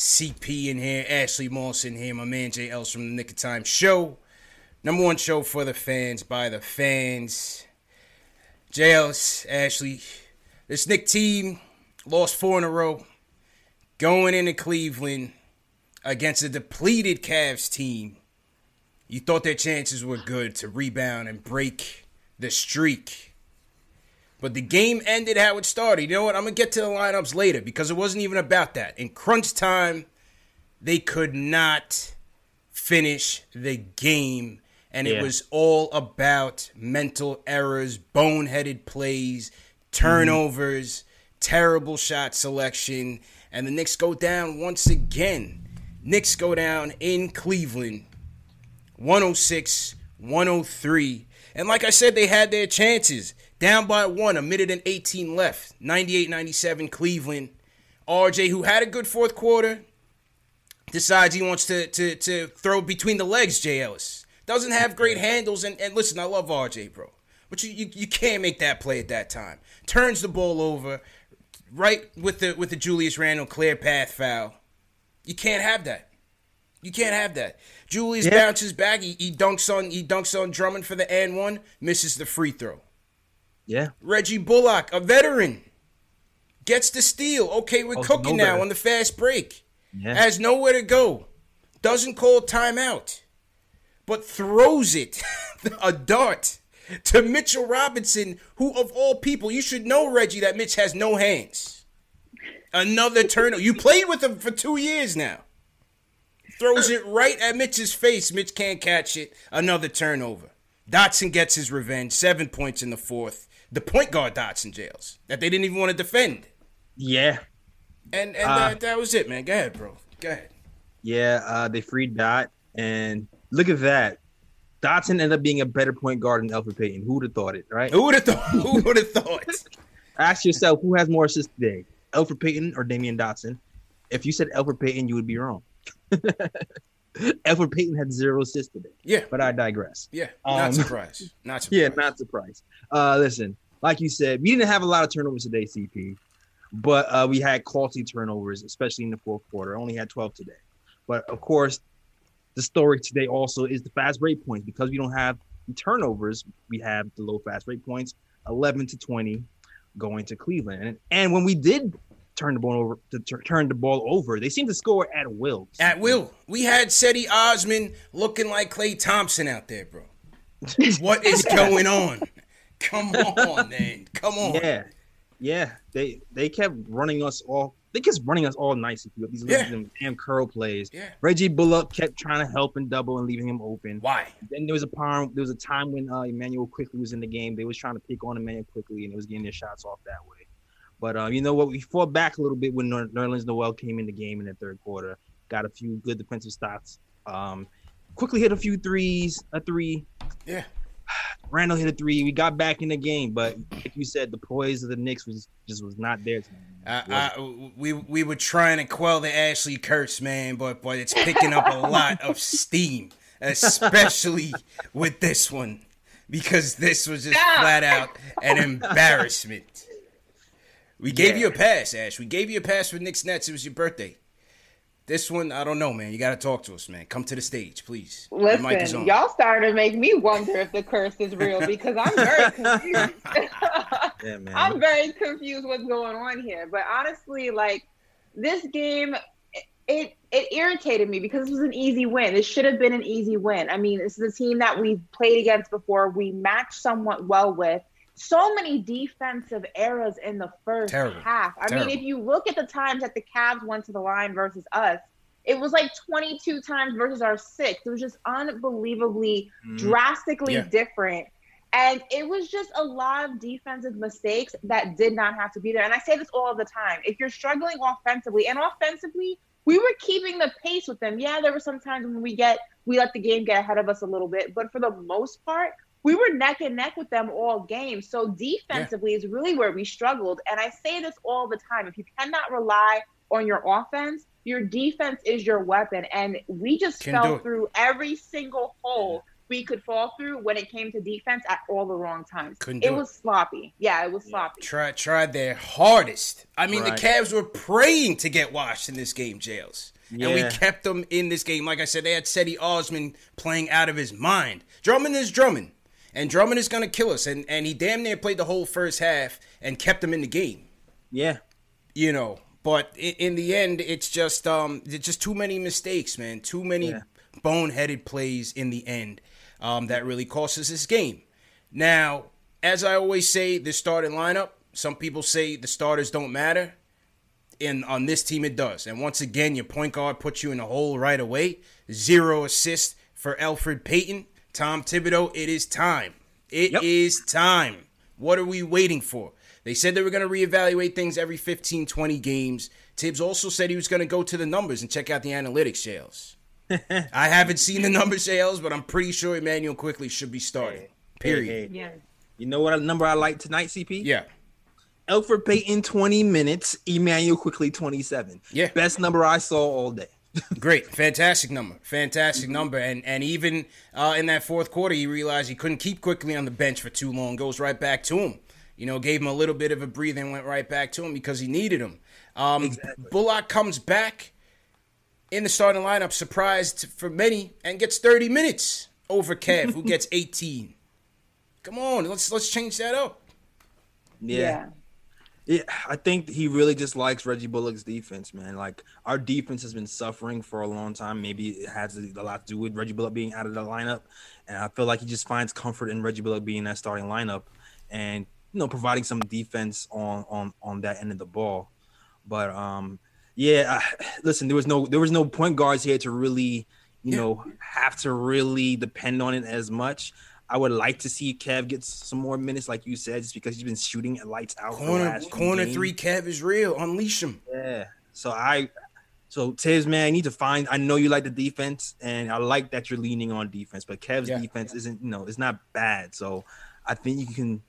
CP in here, Ashley Mawson here, my man Jay Els from the Nick of Time Show. Number one show for the fans by the fans. Jay Els, Ashley, this Knick team lost four in a row. Going into Cleveland against a depleted Cavs team. You thought their chances were good to rebound and break the streak. But the game ended how it started. You know what? I'm going to get to the lineups later because it wasn't even about that. In crunch time, they could not finish the game. And it was all about mental errors, boneheaded plays, turnovers, terrible shot selection. And the Knicks go down once again. Knicks go down in Cleveland 106 103. And like I said, they had their chances. Down by one, a minute and 18 left. 98 97 Cleveland. RJ, who had a good fourth quarter, decides he wants to, to, to throw between the legs, Jay Ellis. Doesn't have great handles. And, and listen, I love RJ, bro. But you, you, you can't make that play at that time. Turns the ball over right with the with the Julius Randle clear path foul. You can't have that. You can't have that. Julius Yeah. bounces back. He, he dunks on he dunks on Drummond for the and one. Misses the free throw. Yeah. Reggie Bullock, a veteran, gets the steal. Okay, we're Oh, cooking nowhere. now on the fast break. Yeah. Has nowhere to go. Doesn't call timeout, but throws it a dart to Mitchell Robinson, who of all people, you should know Reggie that Mitch has no hands. Another turnover. You played with him for two years now. Throws it right at Mitch's face. Mitch can't catch it. Another turnover. Dotson gets his revenge. Seven points in the fourth. The point guard Dotson jails that they didn't even want to defend. Yeah. And and Uh, that, that was it, man. Go ahead, bro. Go ahead. Yeah. Uh, they freed Dot. And look at that. Dotson ended up being a better point guard than Elfrid Payton. Who would have thought it, right? Who would have thought? Who would have thought? Ask yourself who has more assists today, Elfrid Payton or Damyean Dotson? If you said Elfrid Payton, you would be wrong. Elfrid Payton had zero assists today, Yeah, but I digress. yeah. Not Um, surprised. Not surprised. Yeah, not surprised. Uh, listen, like you said, we didn't have a lot of turnovers today, CP, but uh, we had costly turnovers, especially in the fourth quarter. Only had 12 today. But of course, the story today also is the fast break points because we don't have the turnovers. We have the low fast break points, 11 to 20, going to Cleveland. And, and when we did turn the ball over, to tur- turn the ball over, they seem to score at will. At will. We had Cedi Osman looking like Klay Thompson out there, bro. What is going on? Come on, man. Come on. Yeah, yeah. They they kept running us all. They kept running us all nice. If you these Yeah. little damn curl plays. Yeah. Reggie Bullock kept trying to help and double and leaving him open. Why? Then there was a time there was a time when uh, Immanuel Quickley was in the game. They was trying to pick on Immanuel Quickley and it was getting their shots off that way. But uh, you know what? We fought back a little bit when Nerlens Noel came in the game in the third quarter. Got a few good defensive stops. Um, Quickley hit a few threes, a three. Yeah. Randle hit a three. We got back in the game, but like you said, the poise of the Knicks was just was not there. Uh, I, we we were trying to quell the Ashley curse, man, but but it's picking up a lot of steam, especially with this one, because this was just flat out an embarrassment. We gave yeah. you a pass, Ash. We gave you a pass for Knicks Nets. It was your birthday. This one, I don't know, man. You got to talk to us, man. Come to the stage, please. Listen, y'all started to make me wonder if the curse is real because I'm very confused. yeah, man. I'm very confused what's going on here. But honestly, like this game, it it irritated me because this was an easy win. This should have been an easy win. I mean, this is a team that we've played against before. We matched somewhat well with so many defensive errors in the first Terrible. half. I Terrible. mean, if you look at the times that the Cavs went to the line versus us, it was like 22 times versus our six. It was just unbelievably mm. drastically yeah. different. And it was just a lot of defensive mistakes that did not have to be there. And I say this all the time. If you're struggling offensively, and offensively, we were keeping the pace with them. Yeah, there were some times when we get we let the game get ahead of us a little bit, but for the most part, we were neck and neck with them all game. So defensively yeah. is really where we struggled. And I say this all the time. If you cannot rely on your offense, your defense is your weapon. And we just Can fell through every single hole we could fall through when it came to defense at all the wrong times. Couldn't it was it. sloppy. Yeah, it was sloppy. Tried tried their hardest. I mean, right. the Cavs were praying to get washed in this game, Jails. Yeah. And we kept them in this game. Like I said, they had Cedi Osman playing out of his mind. Drummond is Drummond. And Drummond is going to kill us. And, and he damn near played the whole first half and kept them in the game. Yeah. You know, but in, the end, it's just um, it's just too many mistakes, man. Too many yeah. boneheaded plays in the end um, that really cost us this game. Now, as I always say, the starting lineup. Some people say the starters don't matter. And on this team, it does. And once again, your point guard puts you in the hole right away. Zero assists for Elfrid Payton. Tom Thibodeau, it is time. It yep. is time. What are we waiting for? They said they were going to reevaluate things every 15, 20 games. Thibs also said he was going to go to the numbers and check out the analytics sales. I haven't seen the number sales, but I'm pretty sure Immanuel Quickley should be starting. Period. Hey, hey. Yeah. You know what number I like tonight, CP? Yeah. Elfrid Payton 20 minutes, Immanuel Quickley, 27. Yeah. Best number I saw all day. Great, fantastic number, fantastic number, and and even uh, in that fourth quarter, he realized he couldn't keep Quickley on the bench for too long. Goes right back to him. You know, gave him a little bit of a breather and went right back to him because he needed him. Um, exactly. Bullock comes back in the starting lineup, surprised for many, and gets 30 minutes over Kev, who gets 18. Come on, let's let's change that up. Yeah. yeah. Yeah, I think he really just likes Reggie Bullock's defense, man. Like our defense has been suffering for a long time. Maybe it has a lot to do with Reggie Bullock being out of the lineup, and I feel like he just finds comfort in Reggie Bullock being that starting lineup, and you know providing some defense on on on that end of the ball. But um, yeah, I, listen, there was no there was no point guards here to really you know have to really depend on it as much. I would like to see Kev get some more minutes, like you said, just because he's been shooting at lights out. Corner, corner three, Kev is real. Unleash him. Yeah. So I, so Thibs, man, I need to find. I know you like the defense, and I like that you're leaning on defense, but Kev's yeah. defense isn't, you know, it's not bad. So I think you can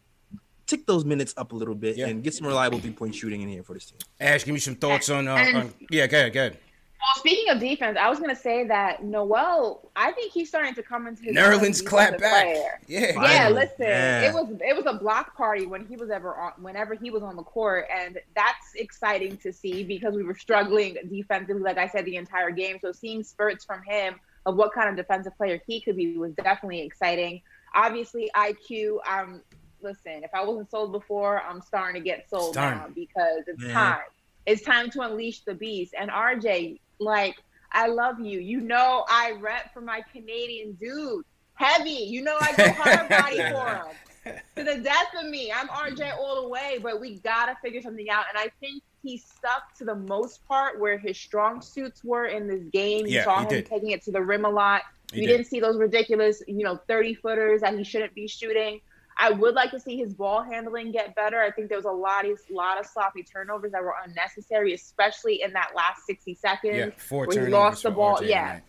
tick those minutes up a little bit yeah. and get some reliable three point shooting in here for this team. Ash, give me some thoughts on. Uh, on yeah, go ahead, go ahead. Well, speaking of defense, I was going to say that Noel, I think he's starting to come into his Nerlens clap back. Player. Yeah, yeah. Listen, yeah. it was it was a block party when he was ever on, whenever he was on the court, and that's exciting to see because we were struggling defensively, like I said, the entire game. So seeing spurts from him of what kind of defensive player he could be was definitely exciting. Obviously, IQ. Um, listen, if I wasn't sold before, I'm starting to get sold now because it's yeah. time. It's time to unleash the beast. And RJ, like, I love you. You know, I rep for my Canadian dude. Heavy. You know, I go hard body for him. To the death of me. I'm RJ all the way, but we got to figure something out. And I think he stuck to the most part where his strong suits were in this game. You yeah, saw him did. taking it to the rim a lot. He we did. didn't see those ridiculous, you know, 30 footers that he shouldn't be shooting. I would like to see his ball handling get better. I think there was a lot of lot of sloppy turnovers that were unnecessary, especially in that last sixty seconds yeah, four where he lost the ball. Yeah,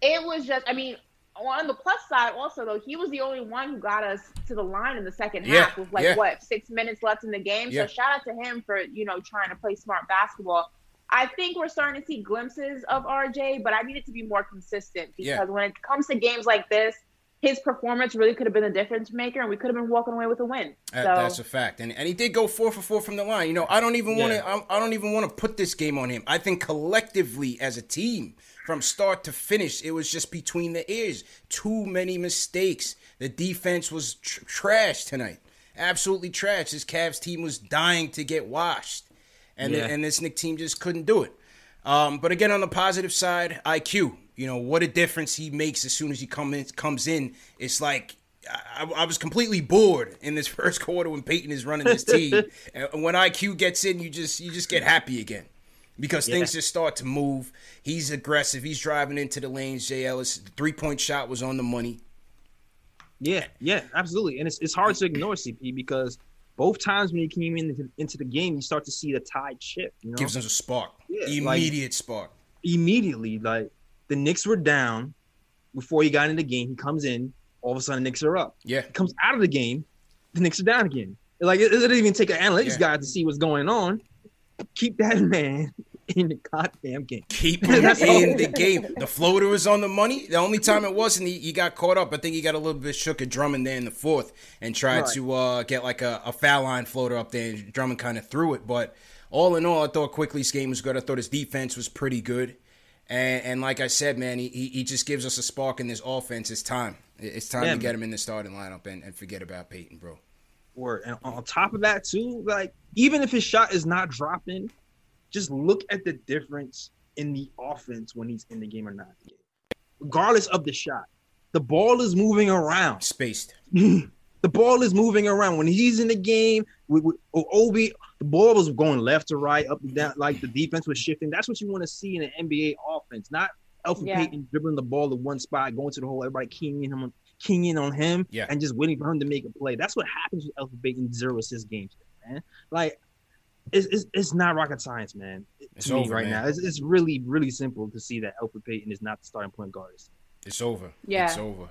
it was just. I mean, on the plus side, also though, he was the only one who got us to the line in the second yeah, half with like yeah. what six minutes left in the game. Yeah. So shout out to him for you know trying to play smart basketball. I think we're starting to see glimpses of RJ, but I need it to be more consistent because when it comes to games like this, his performance really could have been the difference maker, and we could have been walking away with a win. So. that's a fact, and and he did go four for four from the line. You know, I don't even want to. I don't even want to put this game on him. I think collectively as a team, from start to finish, it was just between the ears. Too many mistakes. The defense was tr- trash tonight. Absolutely trash. This Cavs team was dying to get washed, and yeah. the, and this Knick team just couldn't do it. Um, but again, on the positive side, IQ. You know what a difference he makes as soon as he come in, comes in. It's like I, I, was completely bored in this first quarter when Payton is running this team. and when IQ gets in, you just you just get happy again because yeah. things just start to move. He's aggressive. He's driving into the lanes. Jay Ellis, three point shot was on the money. Yeah, yeah, absolutely. And it's it's hard to ignore CP because both times when he came into, into the game, you start to see the tide shift. You know? Gives us a spark, yeah, immediate like, spark. Immediately, like the Knicks were down before he got in the game. He comes in, all of a sudden the Knicks are up. Yeah. He comes out of the game, the Knicks are down again. Like it, it doesn't even take an analytics yeah. guy to see what's going on. Keep that man in the goddamn game. Keep him in the game. The floater was on the money. The only time it wasn't, he, he got caught up. I think he got a little bit shook at Drummond there in the fourth and tried right. to uh, get like a, a foul line floater up there. And Drummond kind of threw it. But all in all, I thought Quickley's game was good. I thought his defense was pretty good. And, and like I said, man, he, he just gives us a spark in this offense. It's time. It's time yeah, to get him in the starting lineup and, and forget about Payton, bro. Word. And on top of that, too, like even if his shot is not dropping, just look at the difference in the offense when he's in the game or not. Regardless of the shot, the ball is moving around. Spaced. the ball is moving around. When he's in the game, with, with Obi, the ball was going left to right, up and down, like the defense was shifting. That's what you want to see in an NBA offense, not Elfrid yeah. Payton dribbling the ball to one spot, going to the hole, everybody keying in him, keying in on him, yeah. and just waiting for him to make a play. That's what happens with Elfrid Payton zero assist games, man. Like it's, it's, it's not rocket science, man. It's to over, right man. now. It's, it's really really simple to see that Elfrid Payton is not the starting point guard. It's over. Yeah, it's over.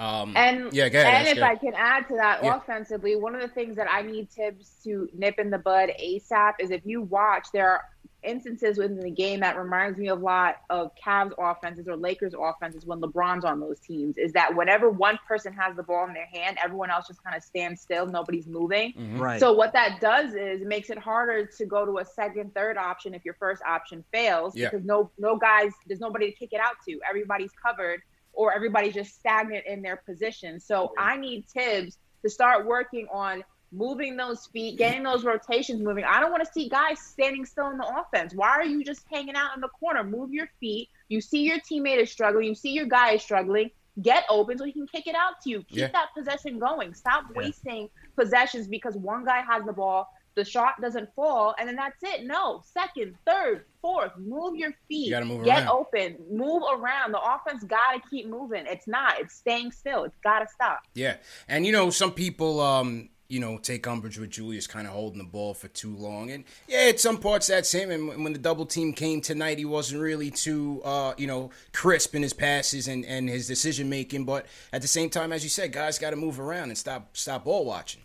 Um, and yeah, and if I can add to that yeah. offensively, one of the things that I need Thibs to nip in the bud ASAP is if you watch, there are instances within the game that reminds me a lot of Cavs offenses or Lakers offenses when LeBron's on those teams. Is that whenever one person has the ball in their hand, everyone else just kind of stands still, nobody's moving. Mm-hmm. Right. So what that does is it makes it harder to go to a second, third option if your first option fails yeah. because no no guys, there's nobody to kick it out to. Everybody's covered or everybody's just stagnant in their position. So I need Thibs to start working on moving those feet, getting those rotations moving. I don't want to see guys standing still in the offense. Why are you just hanging out in the corner? Move your feet. You see your teammate is struggling. You see your guy is struggling. Get open so he can kick it out to you. Keep yeah. that possession going. Stop yeah. wasting possessions because one guy has the ball the shot doesn't fall, and then that's it. No, second, third, fourth, move your feet. You move get around. open, move around. The offense got to keep moving. It's not. It's staying still. It's got to stop. Yeah, and you know some people, um, you know, take umbrage with Julius kind of holding the ball for too long, and yeah, at some parts that's him. And when the double team came tonight, he wasn't really too, uh, you know, crisp in his passes and and his decision making. But at the same time, as you said, guys got to move around and stop stop ball watching.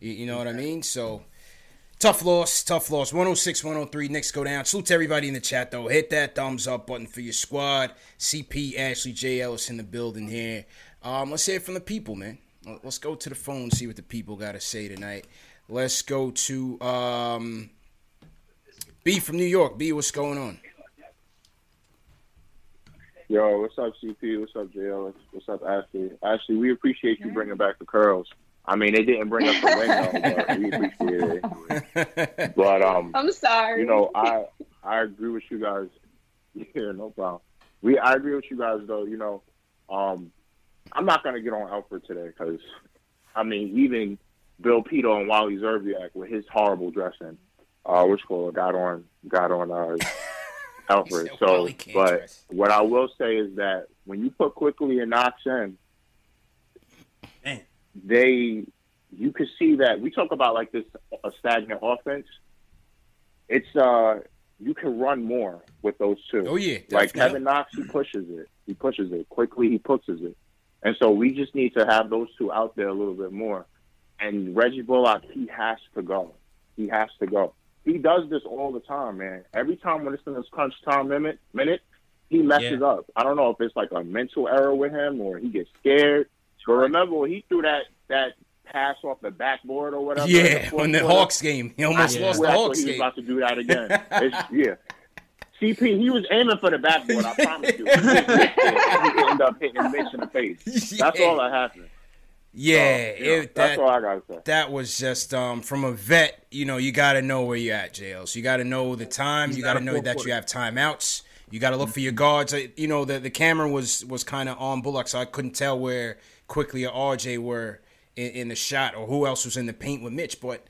You, you know what I mean? So Tough loss, tough loss. 106, 103. Knicks go down. Salute to everybody in the chat, though. Hit that thumbs up button for your squad. CP, Ashley, J. Ellis in the building here. Um, let's hear it from the people, man. Let's go to the phone, see what the people got to say tonight. Let's go to um, B from New York. B, what's going on? Yo, what's up, CP? What's up, J. Ellis? What's up, Ashley? Ashley, we appreciate you bringing back the curls. I mean, they didn't bring us a win though, but we appreciate it. But um, I'm sorry. You know, I I agree with you guys. Yeah, no problem. We I agree with you guys though. You know, um, I'm not gonna get on Elfrid today because, I mean, even Bill Pidto and Wally Szczerbiak with his horrible dressing, uh, which called got on got on uh, Elfrid. so, but dress. what I will say is that when you put Quickley and Knox in they you could see that we talk about like this a stagnant offense. It's uh you can run more with those two. Oh yeah, definitely. like Kevin Knox, he pushes it. He pushes it quickly. He pushes it, and so we just need to have those two out there a little bit more. And Reggie Bullock, he has to go. He has to go. He does this all the time, man. Every time when it's in this crunch time minute, minute, he messes yeah. up. I don't know if it's like a mental error with him or he gets scared. But remember, when he threw that that pass off the backboard or whatever. Yeah, the when the Hawks game, he almost I, lost the Hawks he game. He was about to do that again. yeah. CP, he was aiming for the backboard. I promise you. he ended up hitting Mitch in the face. That's all that happened. Yeah, so, it, that, that's all I gotta say. That was just um, from a vet. You know, you got to know where you're at, JL. So you got to know the time. He's you got to know that you have timeouts. You got to look for your guards. You know, the the camera was was kind of on Bullock, so I couldn't tell where Quickley or RJ were in, in, the shot or who else was in the paint with Mitch. But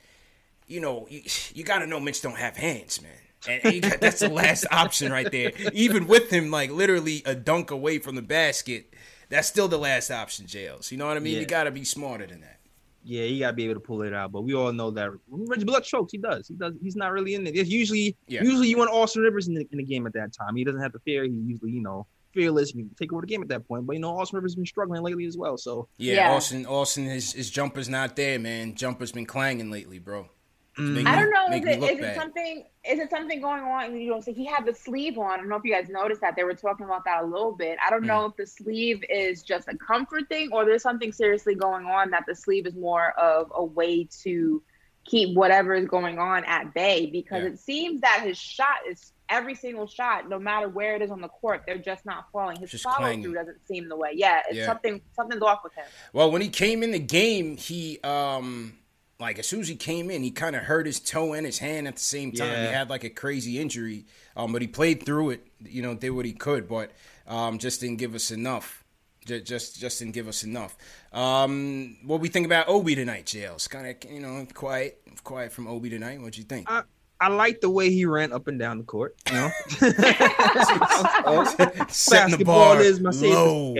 you know, you, you got to know Mitch don't have hands, man. And got, that's the last option right there. Even with him, like literally a dunk away from the basket that's still the last option, jails. You know what I mean? Yeah. You got to be smarter than that. Yeah, he got to be able to pull it out. But we all know that Reggie Bullock chokes. He does. He does. He's not really in it. It's usually, yeah. usually you want Austin Rivers in the, in the game at that time. He doesn't have to fear. He usually, you know, fearless. You take over the game at that point. But you know, Austin Rivers has been struggling lately as well. So yeah, yeah. Austin, Austin, his his jumper's not there, man. Jumper's been clanging lately, bro. Mm. I don't know. Is it, is it something? Is it something going on? You know, so he had the sleeve on. I don't know if you guys noticed that they were talking about that a little bit. I don't mm. know if the sleeve is just a comfort thing or there's something seriously going on that the sleeve is more of a way to keep whatever is going on at bay because yeah. it seems that his shot is every single shot, no matter where it is on the court, they're just not falling. His just follow clanging. through doesn't seem the way. Yeah, it's yeah. something something's off with him. Well, when he came in the game, he um like as soon as he came in, he kind of hurt his toe and his hand at the same time. Yeah. He had like a crazy injury, um, but he played through it. You know, did what he could, but um, just didn't give us enough. Just, just, just didn't give us enough. Um, what we think about Obi tonight, Jails? Kind of, you know, quiet, quiet from Obi tonight. What'd you think? I, I like the way he ran up and down the court. You know, setting the bar is my low.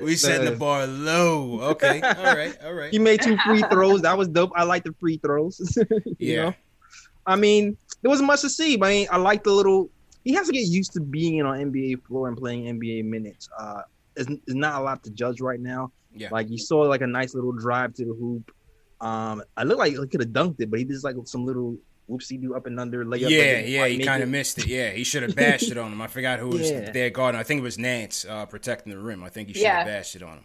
We setting the bar low. Okay, all right, all right. He made two free throws. That was dope. I like the free throws. yeah. Know? I mean, there wasn't much to see, but I, mean, I like the little. He has to get used to being on NBA floor and playing NBA minutes. Uh, there's, there's not a lot to judge right now. Yeah. Like you saw like a nice little drive to the hoop. Um, I look like he could have dunked it, but he just like some little whoopsie do up and under layup. Yeah, yeah, he kind of missed it. Yeah, he should have bashed it on him. I forgot who was yeah. there guarding. I think it was Nance uh, protecting the rim. I think he should have yeah. bashed it on him.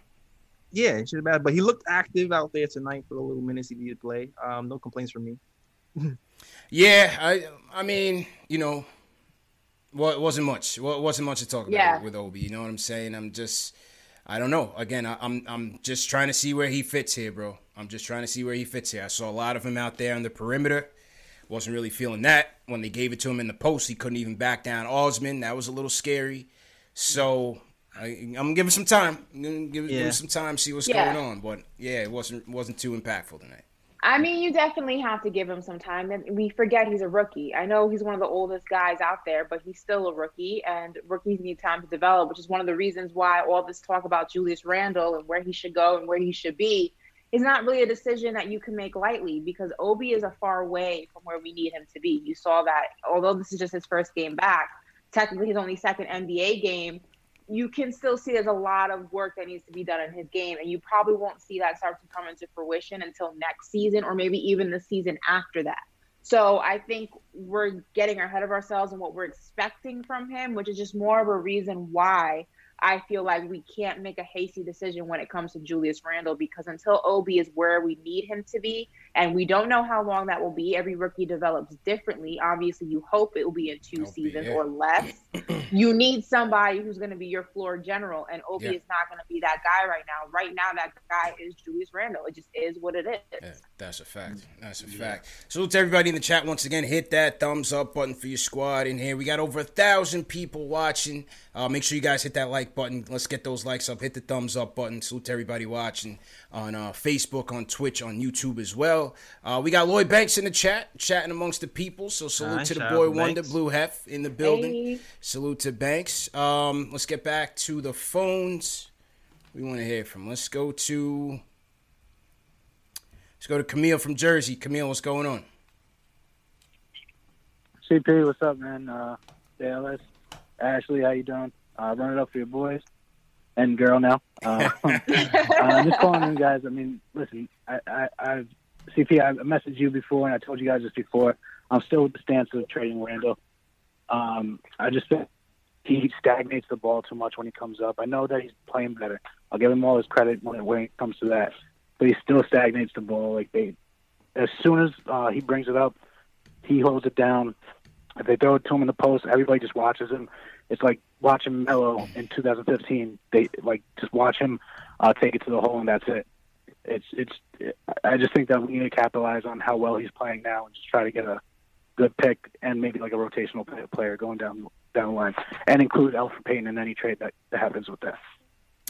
Yeah, he should have bashed, but he looked active out there tonight for the little minutes he did play. Um, no complaints from me. yeah, I, I mean, you know, well, it wasn't much. Well, it wasn't much to talk about yeah. with Obi. You know what I'm saying? I'm just, I don't know. Again, I, I'm, I'm just trying to see where he fits here, bro. I'm just trying to see where he fits here. I saw a lot of him out there on the perimeter. Wasn't really feeling that. When they gave it to him in the post, he couldn't even back down Osman. That was a little scary. So I, am gonna give him some time. I'm gonna give, yeah. give him some time, see what's yeah. going on. But yeah, it wasn't wasn't too impactful tonight. I mean, you definitely have to give him some time. And we forget he's a rookie. I know he's one of the oldest guys out there, but he's still a rookie, and rookies need time to develop, which is one of the reasons why all this talk about Julius Randle and where he should go and where he should be is not really a decision that you can make lightly because Obi is a far way from where we need him to be. You saw that, although this is just his first game back, technically his only second NBA game, you can still see there's a lot of work that needs to be done in his game. And you probably won't see that start to come into fruition until next season or maybe even the season after that. So I think we're getting ahead of ourselves and what we're expecting from him, which is just more of a reason why I feel like we can't make a hasty decision when it comes to Julius Randle because until Obi is where we need him to be, and we don't know how long that will be. Every rookie develops differently. Obviously, you hope it will be in 2 seasons or less. you need somebody who's going to be your floor general, and Obi yeah. is not going to be that guy right now. Right now, that guy is Julius Randle. It just is what it is. Yeah, that's a fact. That's a yeah. fact. Salute to everybody in the chat once again. Hit that thumbs up button for your squad in here. We got over a thousand people watching. Uh, make sure you guys hit that like button. Let's get those likes up. Hit the thumbs up button. Salute to everybody watching on uh, Facebook, on Twitch, on YouTube as well. Uh, we got Lloyd Banks in the chat, chatting amongst the people. So salute nice, to the boy Wonder Blue Hef in the building. Hey. Salute to Banks. Um, let's get back to the phones. We want to hear from. Let's go to Let's go to Camille from Jersey. Camille, what's going on? CP, what's up, man? Uh, Dallas, Ashley, how you doing? Uh, running up for your boys and girl now. Uh, uh, just calling in, guys. I mean, listen, I, I, I've CP, I messaged you before, and I told you guys this before. I'm still with the stance of trading Randle. Um, I just think he stagnates the ball too much when he comes up. I know that he's playing better. I'll give him all his credit when it, when it comes to that, but he still stagnates the ball. Like they, as soon as uh, he brings it up, he holds it down. If they throw it to him in the post, everybody just watches him. It's like watching Melo in 2015. They like just watch him uh, take it to the hole, and that's it. It's it's. I just think that we need to capitalize on how well he's playing now, and just try to get a good pick and maybe like a rotational player going down down the line, and include Elfrid Payton in any trade that, that happens with that.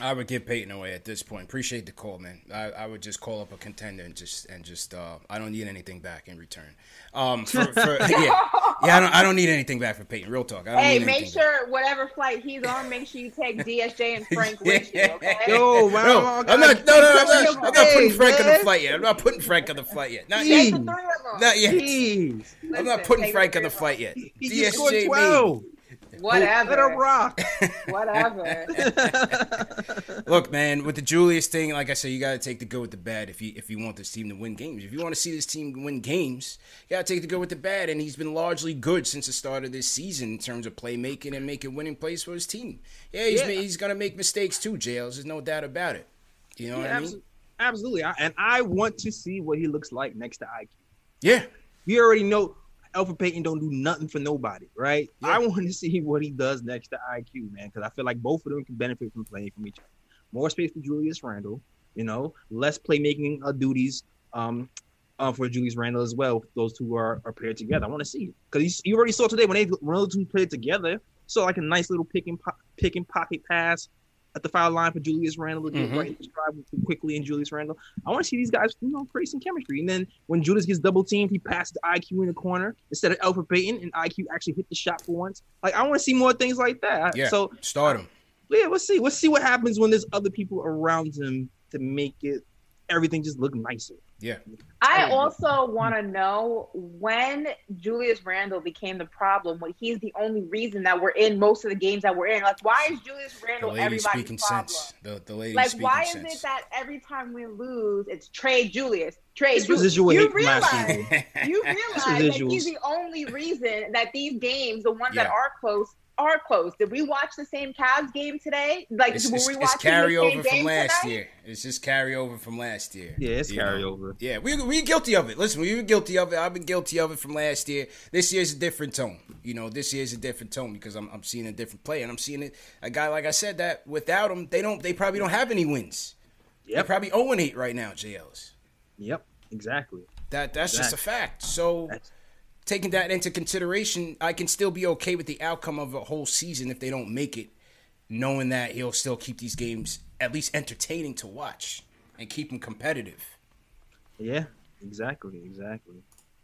I would give Payton away at this point. Appreciate the call, man. I, I would just call up a contender and just and just uh, I don't need anything back in return. Um, for, for, yeah, yeah, I don't I don't need anything back for Payton. Real talk. hey, make sure back. whatever flight he's on, make sure you take DSJ and Frank yeah. with you. Okay? Yo, man, no, I'm not. No, no, I'm not. I'm not putting Frank on the flight yet. I'm not putting Frank on the flight yet. Not yet. Not yet. I'm not putting Frank on the flight yet. DSJ me. Whatever. Let her rock. Whatever. Look, man, with the Julius thing, like I said, you got to take the good with the bad if you if you want this team to win games. If you want to see this team win games, you got to take the good with the bad. And he's been largely good since the start of this season in terms of playmaking and making winning plays for his team. Yeah, he's yeah. he's gonna make mistakes too, Jails. There's no doubt about it. You know yeah, what I mean? Absolutely. And I want to see what he looks like next to IQ. Yeah. You already know Elfrid Payton don't do nothing for nobody, right? Yeah. I want to see what he does next to IQ, man, because I feel like both of them can benefit from playing from each other. More space for Julius Randle, you know, less playmaking uh, duties um, uh, for Julius Randle as well. Those two are, are paired together. I want to see it because you, already saw today when they when those two played together, saw like a nice little pick and po- pick and pocket pass at the foul line for Julius Randle to get mm-hmm. right Quickley and Julius Randle. I want to see these guys, you know, create some chemistry. And then when Julius gets double teamed, he passes IQ in the corner instead of Elfrid Payton, and IQ actually hit the shot for once. Like I want to see more things like that. Yeah. So start him. Yeah, let's see. Let's see what happens when there's other people around him to make it everything just look nicer. Yeah. I also want to know when Julius Randle became the problem. When he's the only reason that we're in most of the games that we're in. Like, why is Julius Randle everybody's problem? Sense. The, the lady like, why sense. is it that every time we lose, it's trade Julius, trade Julius? You realize, you realize that he's the only reason that these games, the ones yeah. that are close, are close. Did we watch the same Cavs game today? Like, it's, were we watching it's carryover from last tonight? year. It's just carryover from last year. Yeah, it's carryover. Know? Yeah, we we guilty of it. Listen, we were guilty of it. I've been guilty of it from last year. This year's a different tone. You know, this year's a different tone because I'm I'm seeing a different play, and I'm seeing it a guy like I said that without him, they don't they probably don't have any wins. Yeah, They're probably 0 8 right now, JLs. Yep, exactly. That that's exactly. just a fact. So. That's- taking that into consideration, I can still be okay with the outcome of a whole season if they don't make it, knowing that he'll still keep these games at least entertaining to watch and keep them competitive. Yeah, exactly, exactly.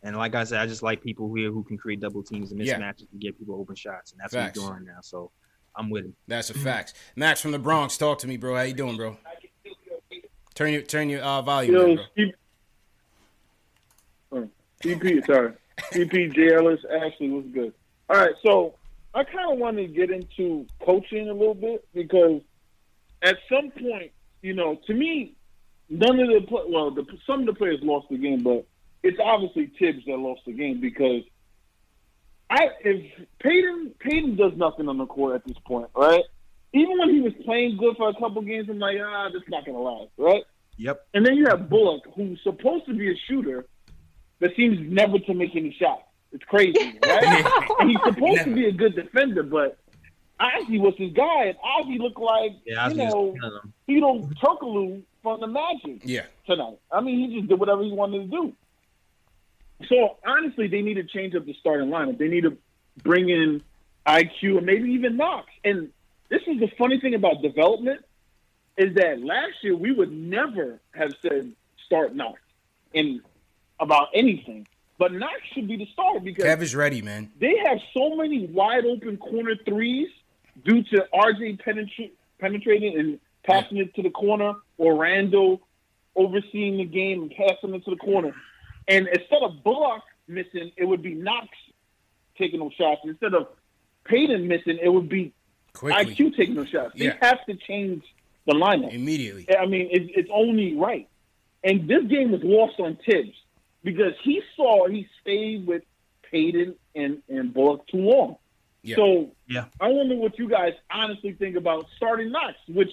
And like I said, I just like people here who can create double teams and mismatches yeah. and get people open shots, and that's Facts. what he's doing now. So I'm with him. That's a fact. Max from the Bronx, talk to me, bro. How you doing, bro? Turn your turn your uh, volume. Yo, down, bro. CP, sorry. CP, Ellis, Ashley was good. All right, so I kind of want to get into coaching a little bit because at some point, you know, to me, none of the well, the, some of the players lost the game, but it's obviously Thibs that lost the game because I if Payton Payton does nothing on the court at this point, right? Even when he was playing good for a couple games, I'm like, ah, that's not gonna last, right? Yep. And then you have Bullock, who's supposed to be a shooter, but seems never to make any shots. It's crazy, right? and he's supposed never. to be a good defender, but Ozzy was his guy, and Ozzy looked like yeah, you know you know Turkoglu from the Magic. Yeah. tonight. I mean, he just did whatever he wanted to do. So honestly, they need to change up the starting lineup. They need to bring in IQ and maybe even Knox. And this is the funny thing about development is that last year we would never have said start Knox. And about anything. But Knox should be the starter because Kev is ready, man. They have so many wide open corner threes due to RJ penetra- penetrating and passing yeah. it to the corner, or Randle, overseeing the game and passing into the corner. And instead of Bullock missing, it would be Knox taking those shots. Instead of Payton missing, it would be Quickley. IQ taking those shots. Yeah. They have to change the lineup immediately. I mean, it, it's only right. And this game was lost on Thibs because he saw he stayed with Payton and, and Bullock too long. Yeah. So yeah. I wonder what you guys honestly think about starting Knox, which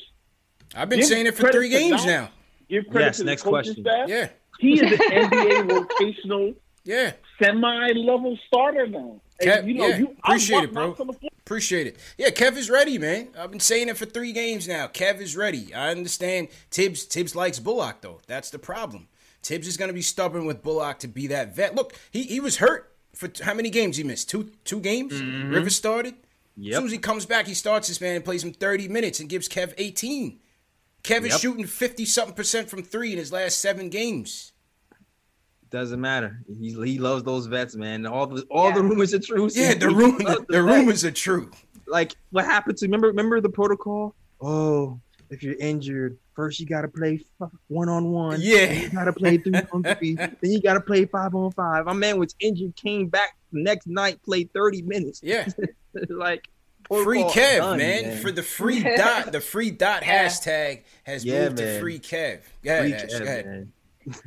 I've been saying it for three games now. Give credit yes, to next the coaching question. staff. Yeah. He is an NBA rotational yeah. semi-level starter now. Kev, you know, yeah. you, appreciate it, bro. Appreciate it. Yeah, Kev is ready, man. I've been saying it for three games now. Kev is ready. I understand Tibbs Thibs likes Bullock though. That's the problem. Thibs is going to be stubborn with Bullock to be that vet. Look, he he was hurt for how many games he missed? Two two games. Mm-hmm. Rivers started. Yep. As soon as he comes back, he starts this man and plays him 30 minutes and gives Kev 18. Kev is yep. shooting 50 something percent from three in his last seven games. Doesn't matter. He, he loves those vets, man. All the all yeah. the rumors are true. Yeah, the, rumor, the, the rumors are true. Like what happened to remember remember the protocol? Oh, if you're injured, first you got to play one on one. Yeah, you got to play three on three. then you got to play five on five. My man was injured, came back next night, played thirty minutes. Yeah, like free Kev, done, man. man. For the free dot, the free dot hashtag has yeah, moved man. to free Kev. Yeah, free Kev, go ahead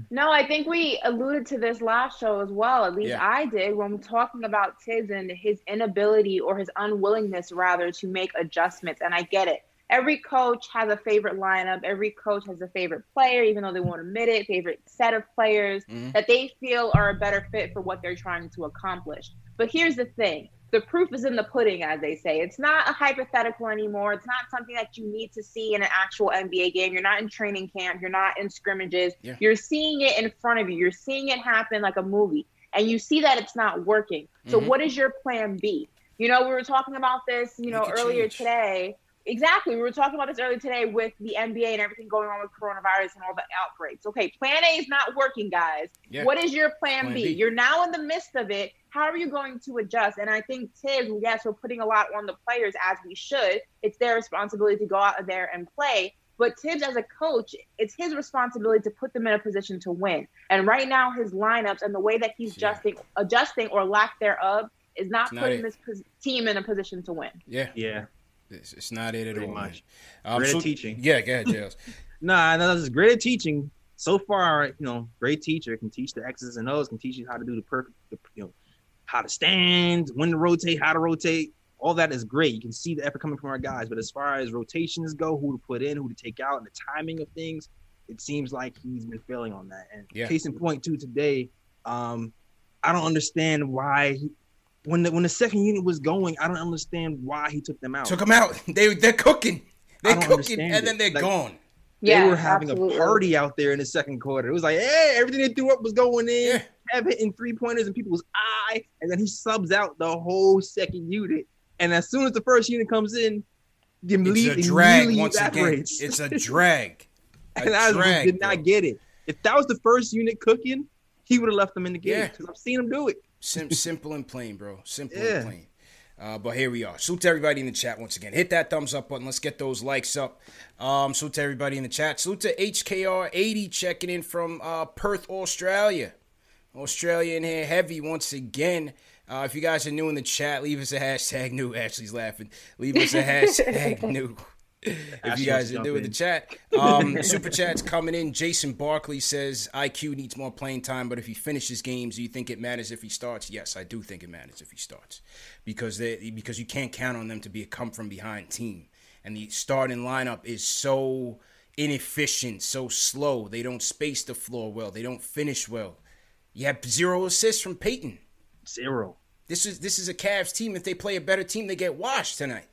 no, I think we alluded to this last show as well. At least yeah. I did when we're talking about Thibs and his inability or his unwillingness, rather, to make adjustments. And I get it. Every coach has a favorite lineup. Every coach has a favorite player, even though they won't admit it, favorite set of players mm-hmm. that they feel are a better fit for what they're trying to accomplish. But here's the thing the proof is in the pudding, as they say. It's not a hypothetical anymore. It's not something that you need to see in an actual NBA game. You're not in training camp. You're not in scrimmages. Yeah. You're seeing it in front of you. You're seeing it happen like a movie. And you see that it's not working. So, mm-hmm. what is your plan B? You know, we were talking about this, you know, earlier change. today Exactly. We were talking about this earlier today with the NBA and everything going on with coronavirus and all the outbreaks. Okay, plan A is not working, guys. Yeah. What is your plan, plan B? B? You're now in the midst of it. How are you going to adjust? And I think Thibs, yes, we're putting a lot on the players as we should. It's their responsibility to go out there and play. But Thibs, as a coach, it's his responsibility to put them in a position to win. And right now, his lineups and the way that he's yeah. adjusting, adjusting or lack thereof, is not, not putting it. this team in a position to win. Yeah, yeah. It's, it's not it at Pretty all. Much. Um, great so, teaching. Yeah, go ahead, Jails. nah, no, this is great at teaching. So far, you know, great teacher can teach the X's and O's, can teach you how to do the perfect, the, you know, how to stand, when to rotate, how to rotate. All that is great. You can see the effort coming from our guys. But as far as rotations go, who to put in, who to take out, and the timing of things, it seems like he's been failing on that. And yeah. case in point, too, today, um, I don't understand why he, when the when the second unit was going, I don't understand why he took them out. Took them out. They they're cooking. They're cooking, and then they're like, gone. They yeah, were having absolutely. a party out there in the second quarter. It was like, hey, everything they threw up was going in. Yeah. Have hitting three pointers in people's eye, and then he subs out the whole second unit. And as soon as the first unit comes in, the it's a drag once evaporates. again. It's a drag. A and I drag, did not bro. get it. If that was the first unit cooking, he would have left them in the game because yeah. I've seen him do it. Sim- simple and plain, bro. Simple yeah. and plain. Uh, but here we are. Salute to everybody in the chat once again. Hit that thumbs up button. Let's get those likes up. Um, salute to everybody in the chat. Salute to HKR80 checking in from uh, Perth, Australia. Australia in here heavy once again. Uh, if you guys are new in the chat, leave us a hashtag new. Ashley's laughing. Leave us a hashtag new if you guys are new in the chat. Um, super chats coming in. Jason Barkley says IQ needs more playing time, but if he finishes games, do you think it matters if he starts? Yes, I do think it matters if he starts because they because you can't count on them to be a come from behind team, and the starting lineup is so inefficient, so slow. They don't space the floor well. They don't finish well. You have zero assists from Payton. Zero. This is this is a Cavs team. If they play a better team, they get washed tonight.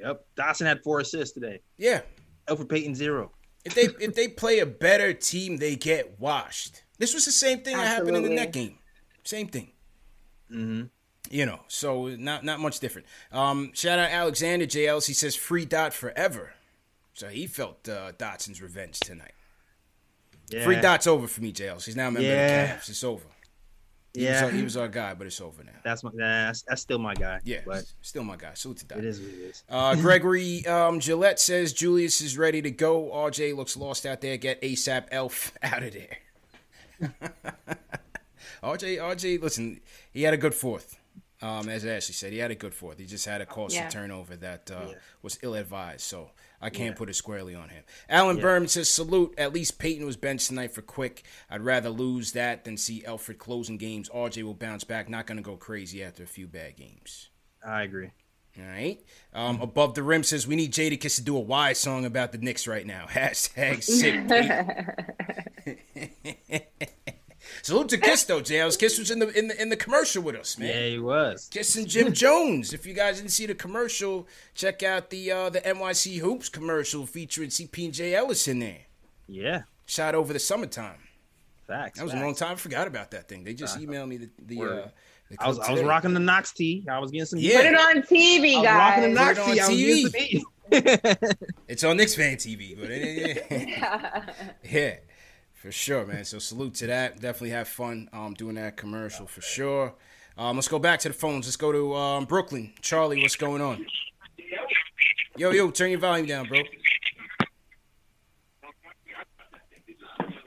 Yep. Dotson had four assists today. Yeah. Elfrid Payton zero. If they if they play a better team, they get washed. This was the same thing Absolutely. that happened in the net game. Same thing. Mm-hmm. You know, so not not much different. Um, shout out Alexander JLs. He says free dot forever. So he felt uh, Dotson's revenge tonight. Yeah. Free dot's over for me, JLs. He's now a member yeah. of the Cavs. It's over. He yeah, was our, he was our guy, but it's over now. That's my that's, that's still my guy. Yeah, but still my guy. Salute to that. It is what it is. Uh, Gregory um, Gillette says Julius is ready to go. RJ looks lost out there. Get ASAP Elf out of there. RJ, RJ, listen, he had a good fourth. Um, as Ashley said, he had a good fourth. He just had a costly yeah. turnover that uh, yeah. was ill advised. So I can't yeah. put it squarely on him. Alan yeah. Berman says, salute. At least Payton was benched tonight for quick. I'd rather lose that than see Elfrid closing games. RJ will bounce back. Not going to go crazy after a few bad games. I agree. All right. Um, above the rim says we need Jadakiss to do a wise song about the Knicks right now. Hashtag sick. Salute to Kiss though, Jails. Kiss was in the in the in the commercial with us, man. Yeah, he was. Kiss and Jim Jones. If you guys didn't see the commercial, check out the uh the NYC Hoops commercial featuring CP and J Ellis in there. Yeah. Shot over the summertime. Facts. That was facts. a long time. I forgot about that thing. They just uh, emailed me the the. Uh, I was I was rocking the Knox tee. I was getting some. Yeah. Put it on TV, guys. rocking the Knox tee. TV. it's on Knicks fan TV, but yeah. yeah. For sure, man. So salute to that. Definitely have fun um, doing that commercial for sure. Um, let's go back to the phones. Let's go to um, Brooklyn. Charlie, what's going on? Yo, yo, turn your volume down, bro.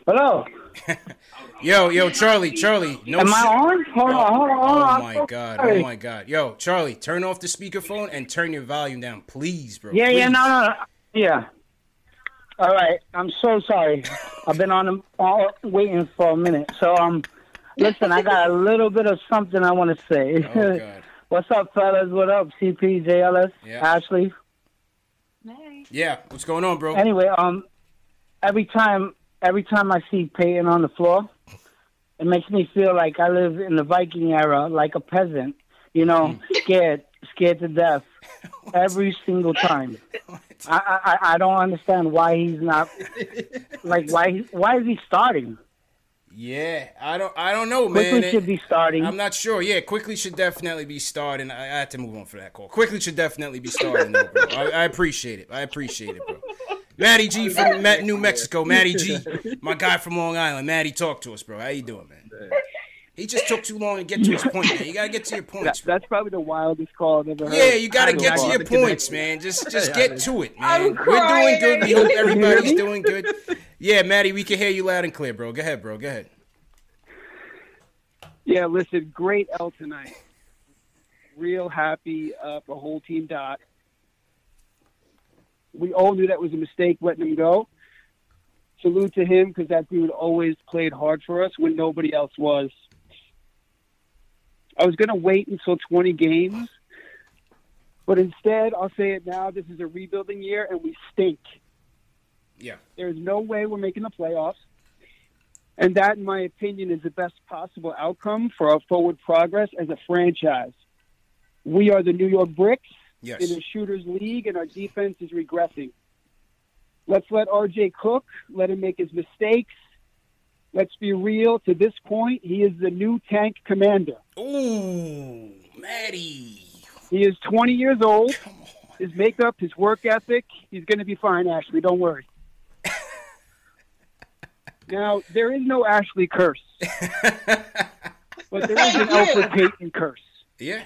Hello. yo, yo, Charlie, Charlie. No Am I on? Hold on, hold on, hold on. Oh my god, oh my god. Yo, Charlie, turn off the speakerphone and turn your volume down, please, bro. Yeah, please. yeah, no, no, no. Yeah. All right, I'm so sorry. I've been on all waiting for a minute. So um, listen, I got a little bit of something I want to say. Oh, what's up, fellas? What up, CP, JLS, yeah. Ashley? Hey. Yeah, what's going on, bro? Anyway, um, every time every time I see Payton on the floor, it makes me feel like I live in the Viking era, like a peasant. You know, mm. scared, scared to death, every single time. I, I I don't understand why he's not like why why is he starting? Yeah, I don't I don't know, man. Quickley should be starting. I'm not sure. Yeah, Quickley should definitely be starting. I, I had to move on for that call. Quickley should definitely be starting, though, bro. I, I, appreciate it. I appreciate it, bro. Matty G from New Mexico. Matty G, my guy from Long Island. Matty, talk to us, bro. How you doing, man? He just took too long to get to his point, man. You gotta get to your points. That, that's probably the wildest call I've ever heard. Yeah, you gotta get to your points, man. Just just get to it, man. We're doing good. We hope everybody's doing good. Yeah, Maddie, we can hear you loud and clear, bro. Go ahead, bro. Go ahead. Yeah, listen, great L tonight. Real happy uh, for whole team dot. We all knew that was a mistake letting him go. Salute to him because that dude always played hard for us when nobody else was. I was going to wait until 20 games, but instead, I'll say it now. This is a rebuilding year, and we stink. Yeah. There's no way we're making the playoffs. And that, in my opinion, is the best possible outcome for our forward progress as a franchise. We are the New York Bricks yes. in a shooter's league, and our defense is regressing. Let's let RJ cook, let him make his mistakes, let's be real. To this point, he is the new tank commander. Ooh, Maddie. He is 20 years old. His makeup, his work ethic, he's going to be fine, Ashley. Don't worry. now, there is no Ashley curse, but there is an Elfrid Payton curse. Yeah,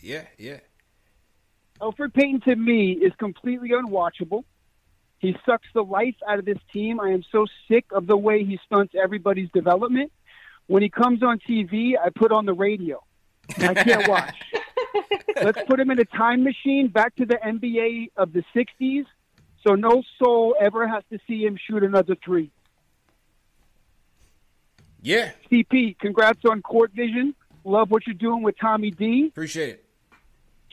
yeah, yeah. Elfrid Payton to me is completely unwatchable. He sucks the life out of this team. I am so sick of the way he stunts everybody's development. When he comes on TV, I put on the radio. I can't watch. Let's put him in a time machine back to the NBA of the 60s so no soul ever has to see him shoot another three. Yeah. CP, congrats on Court Vision. Love what you're doing with Tommy D. Appreciate it.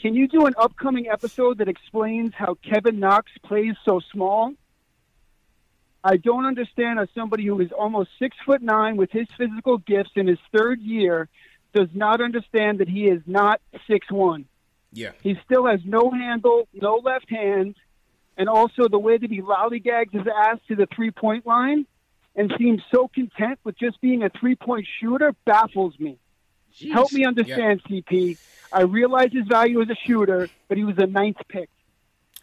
Can you do an upcoming episode that explains how Kevin Knox plays so small? I don't understand how somebody who is almost six foot nine with his physical gifts in his third year does not understand that he is not six one. Yeah. He still has no handle, no left hand, and also the way that he lollygags his ass to the three point line and seems so content with just being a three point shooter baffles me. Jeez. Help me understand, yeah. CP. I realize his value as a shooter, but he was a ninth pick.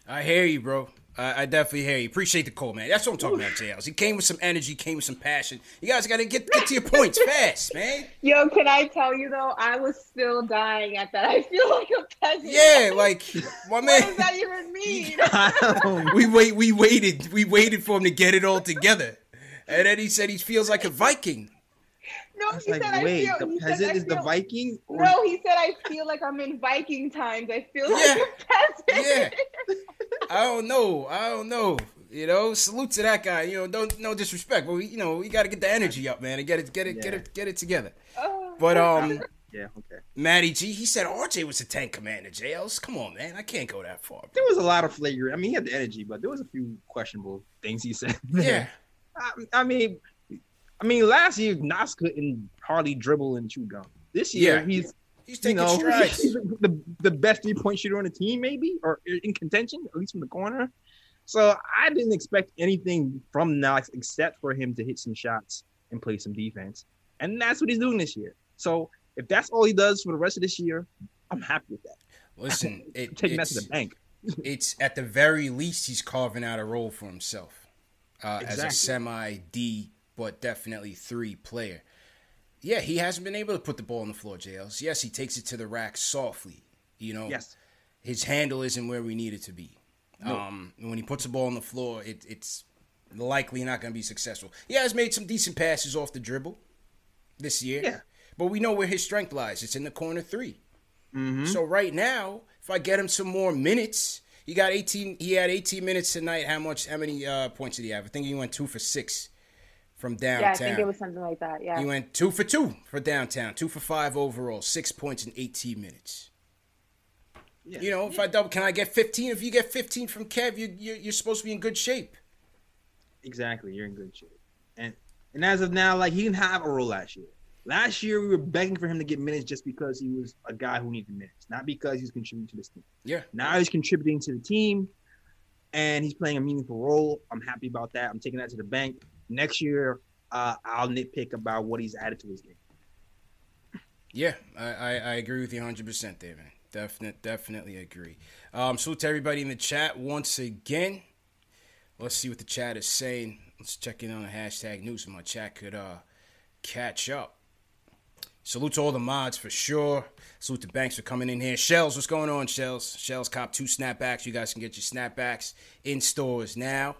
I hear you, bro. I, I, definitely hear you. Appreciate the call, man. That's what I'm talking about, JLs. He came with some energy, came with some passion. You guys got to get get to your points fast, man. Yo, can I tell you though? I was still dying at that. I feel like a peasant. Yeah, like my man. What does that even mean? we wait. We waited. We waited for him to get it all together, and then he said he feels like a Viking. No, he like, said wait, I feel. The peasant is feel, the Viking. Or? No, he said I feel like I'm in Viking times. I feel like yeah. a peasant. Yeah. I don't know. I don't know. You know, salute to that guy. You know, don't no disrespect, but we, you know, we got to get the energy up, man, and get it, get it, yeah. get it, get it together. Oh. But um, yeah, okay. Matty G, he said RJ was a tank commander. JLs, come on, man, I can't go that far. Bro. There was a lot of flagrant. I mean, he had the energy, but there was a few questionable things he said. Yeah. I, I, mean, I mean, last year Knox couldn't hardly dribble and chew gum. This year, yeah. he's He's taking you know, strides. the the best three point shooter on the team, maybe, or in contention, at least from the corner. So I didn't expect anything from Knox except for him to hit some shots and play some defense, and that's what he's doing this year. So if that's all he does for the rest of this year, I'm happy with that. Listen, it, taking that to the bank. it's at the very least he's carving out a role for himself uh, exactly. as a semi D, but definitely three player. Yeah, he hasn't been able to put the ball on the floor, JLs. Yes, he takes it to the rack softly. You know, yes. his handle isn't where we need it to be. No. Um, when he puts the ball on the floor, it, it's likely not going to be successful. He has made some decent passes off the dribble this year. Yeah. But we know where his strength lies. It's in the corner 3 mm-hmm. So right now, if I get him some more minutes, he got 18. He had 18 minutes tonight. How much? How many uh, points did he have? I think he went two for six from downtown. Yeah, I think it was something like that. Yeah. He went two for two for downtown, two for five overall, six points in 18 minutes. Yeah. You know, if I double, can I get 15? If you get 15 from Kev, you, you're, you're supposed to be in good shape. Exactly, you're in good shape. And and as of now, like he didn't have a role last year. Last year, we were begging for him to get minutes just because he was a guy who needed minutes, not because he's contributing to this team. Yeah. Now he's contributing to the team, and he's playing a meaningful role. I'm happy about that. I'm taking that to the bank next year, uh, I'll nitpick about what he's added to his game. Yeah, I, I, I agree with you 100% David. man. Definite, definitely agree. Um, salute to everybody in the chat once again. Let's see what the chat is saying. Let's check in on the hashtag news so my chat could uh, catch up. Salute to all the mods for sure. Salute to Banks for coming in here. Shells, what's going on, Shells? Shells cop two snapbacks. You guys can get your snapbacks in stores now.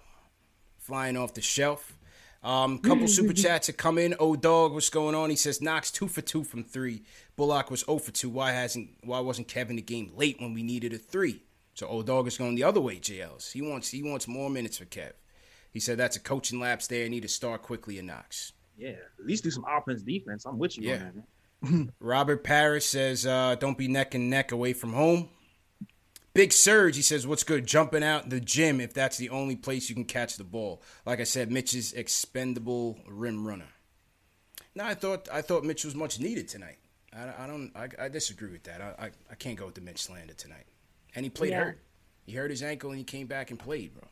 Flying off the shelf. Um, couple super chats have come in. Oh dog, what's going on? He says Knox two for two from three. Bullock was 0 for two. Why hasn't why wasn't Kevin the game late when we needed a three? So old dog is going the other way, JLs. He wants he wants more minutes for Kev. He said that's a coaching lapse there. Need to start Quickley in Knox. Yeah, at least do some offense defense. I'm with you. Yeah. Robert Parrish says, uh, "Don't be neck and neck away from home." Big Surge, he says, what's good? Jumping out the gym if that's the only place you can catch the ball. Like I said, Mitch is expendable rim runner. No, I thought I thought Mitch was much needed tonight. I, I don't. I, I, disagree with that. I, I, I can't go with the Mitch slander tonight. And he played yeah. hurt. He hurt his ankle and he came back and played, bro.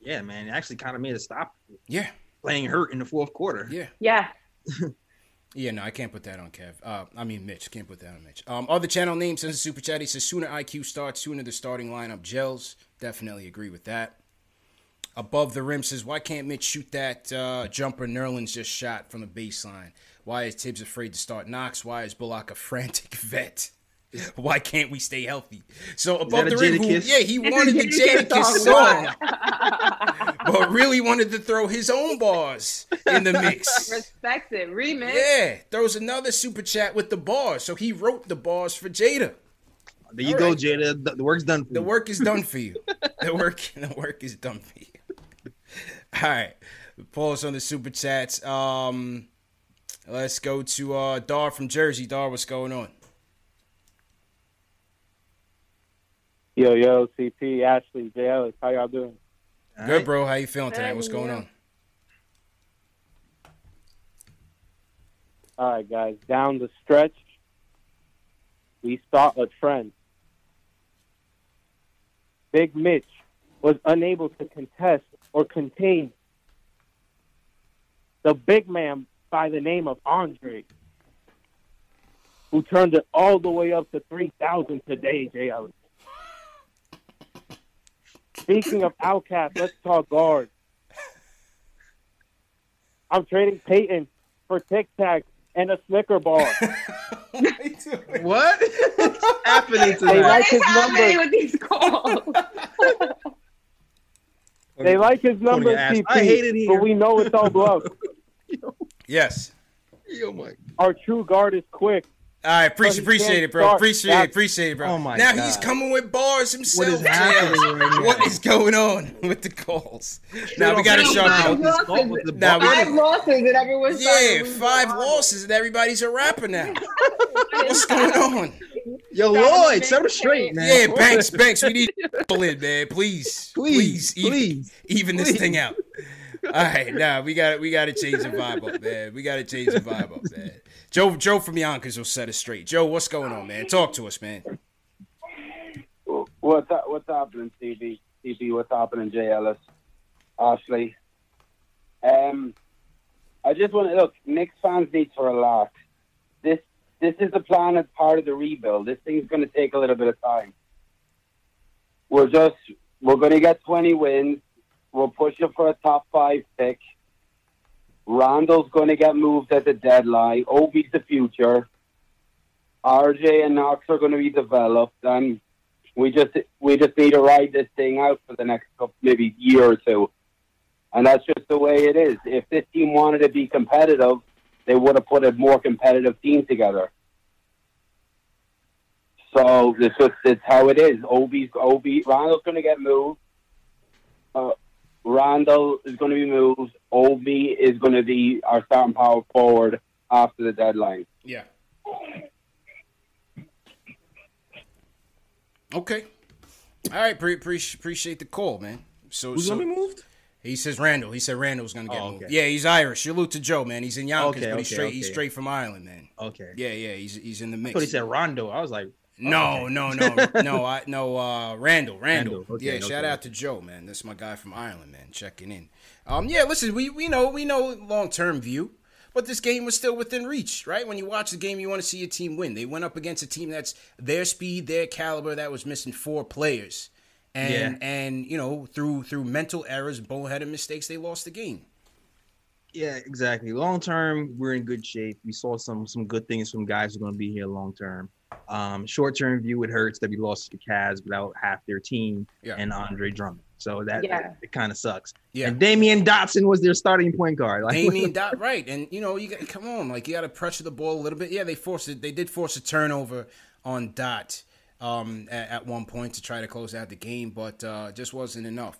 Yeah, man. It actually kind of made a stop. Yeah. Playing hurt in the fourth quarter. Yeah. Yeah. Yeah, no, I can't put that on Kev. Uh, I mean Mitch. Can't put that on Mitch. Um, other channel names since the super chat. He says sooner IQ starts, sooner the starting lineup gels. Definitely agree with that. Above the rim says, why can't Mitch shoot that uh, jumper Nerlens just shot from the baseline? Why is Thibs afraid to start Knox? Why is Bullock a frantic vet? Why can't we stay healthy? So above the rim, who, yeah, he wanted the Jadakiss song, but really wanted to throw his own bars in the mix. Respect it, remix. Yeah, throws another super chat with the bars. So he wrote the bars for Jada. There you All go, right. Jada. The, the, work's done. the you. work is done for you. the work, the work is done for you. All right, pause on the super chats. Um, let's go to uh Dar from Jersey. Dar, what's going on? Yo, yo, CP, Ashley, J. Ellis, how y'all doing? Good, bro. How you feeling tonight? What's going on? All right, guys. Down the stretch, we saw a trend. Big Mitch was unable to contest or contain the big man by the name of Andre, who turned it all the way up to 3,000 today, J. Ellis. Speaking of outcasts, let's talk guard. I'm trading Payton for Tic Tac and a Snicker bar. what? What's happening They like his number. with these calls? They like his number. CP, I hate it here. but we know it's all bluff. Yes. Oh my. Our true guard is quick. All right, But he appreciate, appreciate it, bro. start. Appreciate it, That's- appreciate it, bro. Oh my now God. he's coming with bars himself. What is happening right now? What is going on with the calls? Now we got to Straight sharpen up. the mouth. Call with the Now we- Five losses and everyone's Yeah, starting to lose five losses and everybody's a rapper now. What's going on? Yo, Lloyd, set him straight, man. Yeah, Banks, Banks, we need to pull in, man. Please, Please, please, even, please, even this please. thing out. All right, now we got we got to change the vibe up, man. We got to change the vibe up, man. Joe, Joe from Yonkers will set us straight. Joe, what's going on, man? Talk to us, man. What's up, what's happening, CB? CB, what's happening, Jay Ellis? Ashley. Um, I just want to look. Knicks fans need to relax. This this is the plan as part of the rebuild. This thing's going to take a little bit of time. We're just we're going to get 20 wins. We're pushing for a top five pick. Randle's going to get moved at the deadline. Obi's the future. RJ and Knox are going to be developed, and we just we just need to ride this thing out for the next couple, maybe year or two, and that's just the way it is. If this team wanted to be competitive, they would have put a more competitive team together. So this is it's how it is. Obi's Obi Randle's going to get moved. Uh, Randle is going to be moved. Obi is going to be our starting power forward after the deadline. Yeah. Okay. All right. Pre- pre- appreciate the call, man. So, Who's so gonna be moved? He says Randle. He said Randle's gonna get Oh, moved. Yeah, he's Irish. Salute to Joe, man. He's in Yonkers, Okay, but he's okay, straight. He's straight from Ireland, man. Okay. Yeah, yeah. He's he's in the mix. thought he said Rondo. I was like, No, okay. no, no, no, I no. Uh, Randle, Randle. Randle, okay, yeah, shout out to Joe, man. That's my guy from Ireland, man. Checking in. Um, yeah. Listen, we we know we know long term view, but this game was still within reach, right? When you watch the game, you want to see a team win. They went up against a team that's their speed, their caliber, that was missing four players, and Yeah. and you know through through mental errors, boneheaded mistakes, they lost the game. Yeah, exactly. Long term, we're in good shape. We saw some some good things from guys who are going to be here long term. Um, short term view, it hurts that we lost to the Cavs without half their team Yeah. and Andre Drummond. So that, Yeah. it kind of sucks. Yeah. And Damyean Dotson was their starting point guard. Like, Damyean Dot right, and you know you got come on, like you got to pressure the ball a little bit. Yeah, they forced it. They did force a turnover on Dot um, at, at one point to try to close out the game, but uh, just wasn't enough.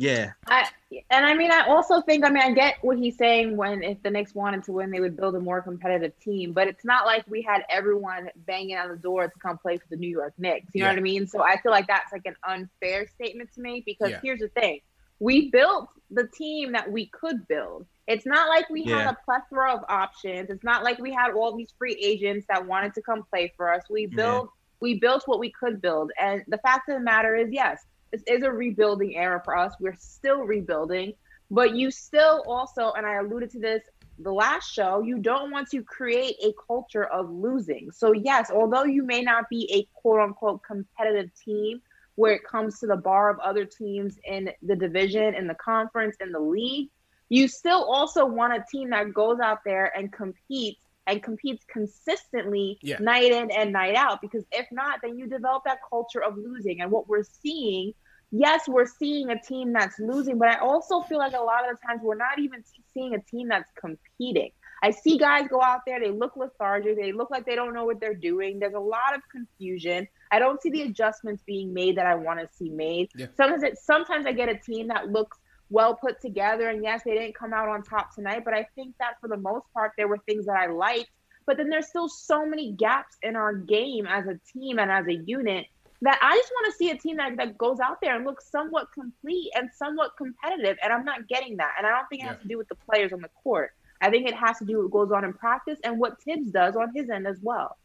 Yeah, I, and I mean, I also think, I mean, I get what he's saying when if the Knicks wanted to win, they would build a more competitive team. But it's not like we had everyone banging on the door to come play for the New York Knicks. You know what I mean? So I feel like that's like an unfair statement to make because Yeah. here's the thing: we built the team that we could build. It's not like we had a plethora of options. It's not like we had all these free agents that wanted to come play for us. We Yeah. built we built what we could build. And the fact of the matter is, yes, this is a rebuilding era for us. We're still rebuilding, but you still also, and I alluded to this the last show, you don't want to create a culture of losing. So, yes, although you may not be a quote unquote competitive team where it comes to the bar of other teams in the division, in the conference, in the league, you still also want a team that goes out there and competes and competes consistently Yeah. night in and night out because if not then you develop that culture of losing and what we're seeing yes we're seeing a team that's losing but i also feel like a lot of the times we're not even seeing a team that's competing i see guys go out there they look lethargic they look like they don't know what they're doing there's a lot of confusion i don't see the adjustments being made that i want to see made Yeah. sometimes it, sometimes i get a team that looks well put together. And yes, they didn't come out on top tonight, but I think that for the most part, there were things that I liked. But then there's still so many gaps in our game as a team and as a unit that I just want to see a team that, that goes out there and looks somewhat complete and somewhat competitive. And I'm not getting that. And I don't think it has to do with the players on the court. I think it has to do with what goes on in practice and what Thibs does on his end as well.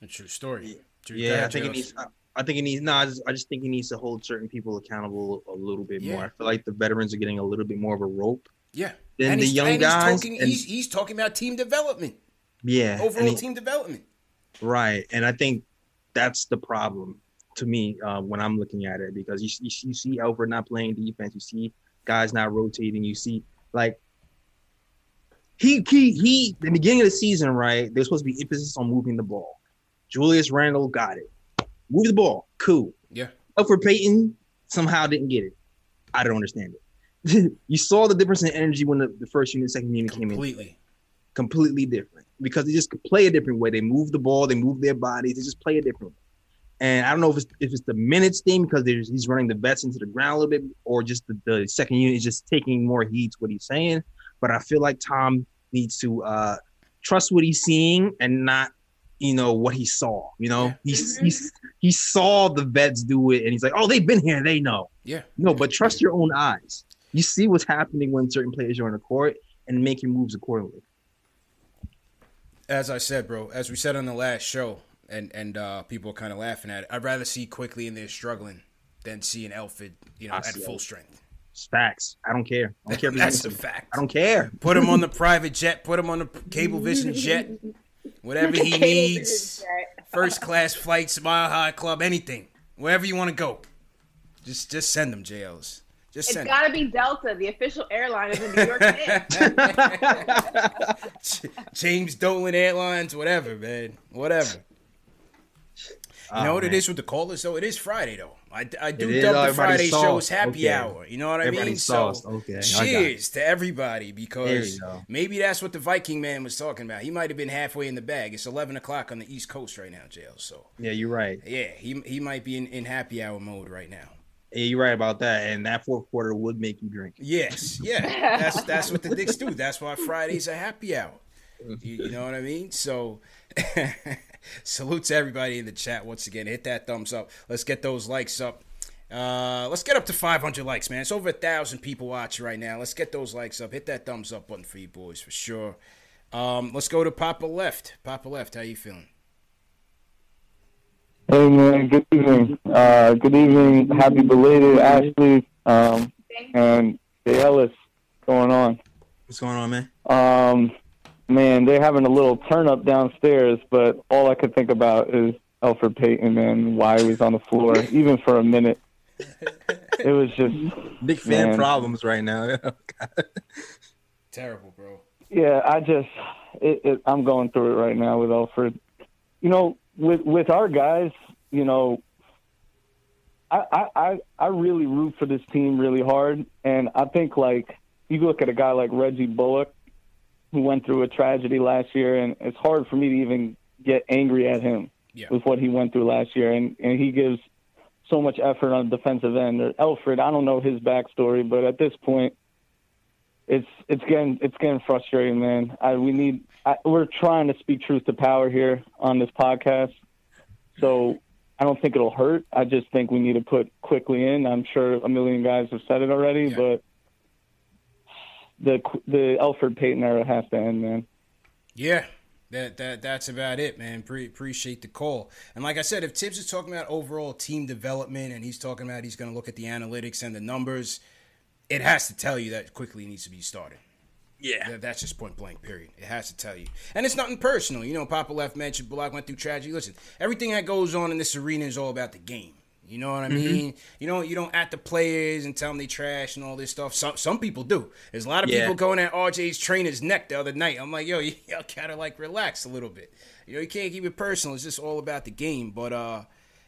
A true story. True- go yeah. I ahead, think it needs. I, I think it needs. No, I just, I just think he needs to hold certain people accountable a little bit Yeah. more. I feel like the veterans are getting a little bit more of a rope Yeah. than and the he's, young and guys. He's talking, and- he's, he's talking about team development, yeah, and overall he- team development. Right. And I think that's the problem. To me uh, when I'm looking at it because you, you, you see Elfrid not playing defense, you see guys not rotating, you see like he he he the beginning of the season, right? There's supposed to be emphasis on moving the ball. Julius Randle got it. Move the ball, cool. Yeah. Elfrid Payton somehow didn't get it. I don't understand it. you saw the difference in energy when the, the first unit, second unit came in. Completely. Completely different because they just play a different way. They move the ball, they move their bodies, they just play a different way. And I don't know if it's if it's the minutes thing because he's running the vets into the ground a little bit, or just the, the second unit is just taking more heat to what he's saying. But I feel like Tom needs to uh, trust what he's seeing and not, you know, what he saw. You know, yeah. he's, mm-hmm. he's he saw the vets do it, and he's like, oh, they've been here, they know. Yeah. No, but trust your own eyes. You see what's happening when certain players are on the court and making moves accordingly. As I said, bro, as we said on the last show, and and uh, people are kind of laughing at it. I'd rather see Quickley in there struggling than see an Elfrid, you know, I at full it. strength. Facts. I don't care. I don't care. That's a fact. I don't care. Put him on the private jet. Put him on the Cablevision jet. Whatever he needs. First class flight, Mile High Club, anything. Wherever you want to go. Just just send them, JLs. Just it's got to be Delta, the official airline of the New York Knicks. James Dolan Airlines, whatever, man, whatever. You oh, know oh, what man. it is with the callers though? It is Friday though. I, I do dub the oh, Friday shows happy okay. hour. You know what I mean? Sauced. So okay. cheers to everybody because maybe that's what the Viking man was talking about. He might have been halfway in the bag. It's eleven o'clock on the East Coast right now, jail. So yeah, you're right. Yeah, he he might be in, in happy hour mode right now. Yeah, you're right about that. And that fourth quarter would make you drink. Yes, yeah. That's that's what the Knicks do. That's why Fridays are happy hour. You, you know what I mean? So Salute to everybody in the chat once again. Hit that thumbs up. Let's get those likes up. Uh, let's get up to 500 likes, man. It's over a thousand people watching right now. Let's get those likes up. Hit that thumbs up button for you boys for sure. Um, let's go to Papa Left. Papa Left, how you feeling? Hey man, good evening. Uh, good evening. Happy belated Ashley um, and Jay Ellis. Going on? What's going on, man? Um, man, they're having a little turn up downstairs, but all I could think about is Elfrid Payton and why he was on the floor, even for a minute. It was just big fan man. problems right now. Oh, Terrible, bro. Yeah, I just it, it, I'm going through it right now with Alfred. You know, with with our guys, you know, I I I really root for this team really hard, and I think like you look at a guy like Reggie Bullock who went through a tragedy last year, and it's hard for me to even get angry at him yeah. with what he went through last year. And and he gives so much effort on the defensive end. Uh, or Elfrid, I don't know his backstory, but at this point, it's it's getting it's getting frustrating, man. I, we need I, we're trying to speak truth to power here on this podcast, so I don't think it'll hurt. I just think we need to put Quickley in. I'm sure a million guys have said it already, yeah. but the the Elfrid Payton era has to end, man. Yeah, that that that's about it, man. Pre- appreciate the call. And like I said, if Thibs is talking about overall team development and he's talking about he's going to look at the analytics and the numbers, it has to tell you that Quickley needs to be started. Yeah, that's just point blank. Period. It has to tell you, and it's nothing personal. You know, Papa left mentioned Block went through tragedy. Listen, everything that goes on in this arena is all about the game. You know what I mm-hmm. mean? Mm-hmm. You know, you don't at the players and tell them they trash and all this stuff. Some some people do. There's a lot of yeah. people going at RJ's trainer's neck the other night. I'm like, yo, you, all gotta like relax a little bit. You know, you can't keep it personal. It's just all about the game. But uh,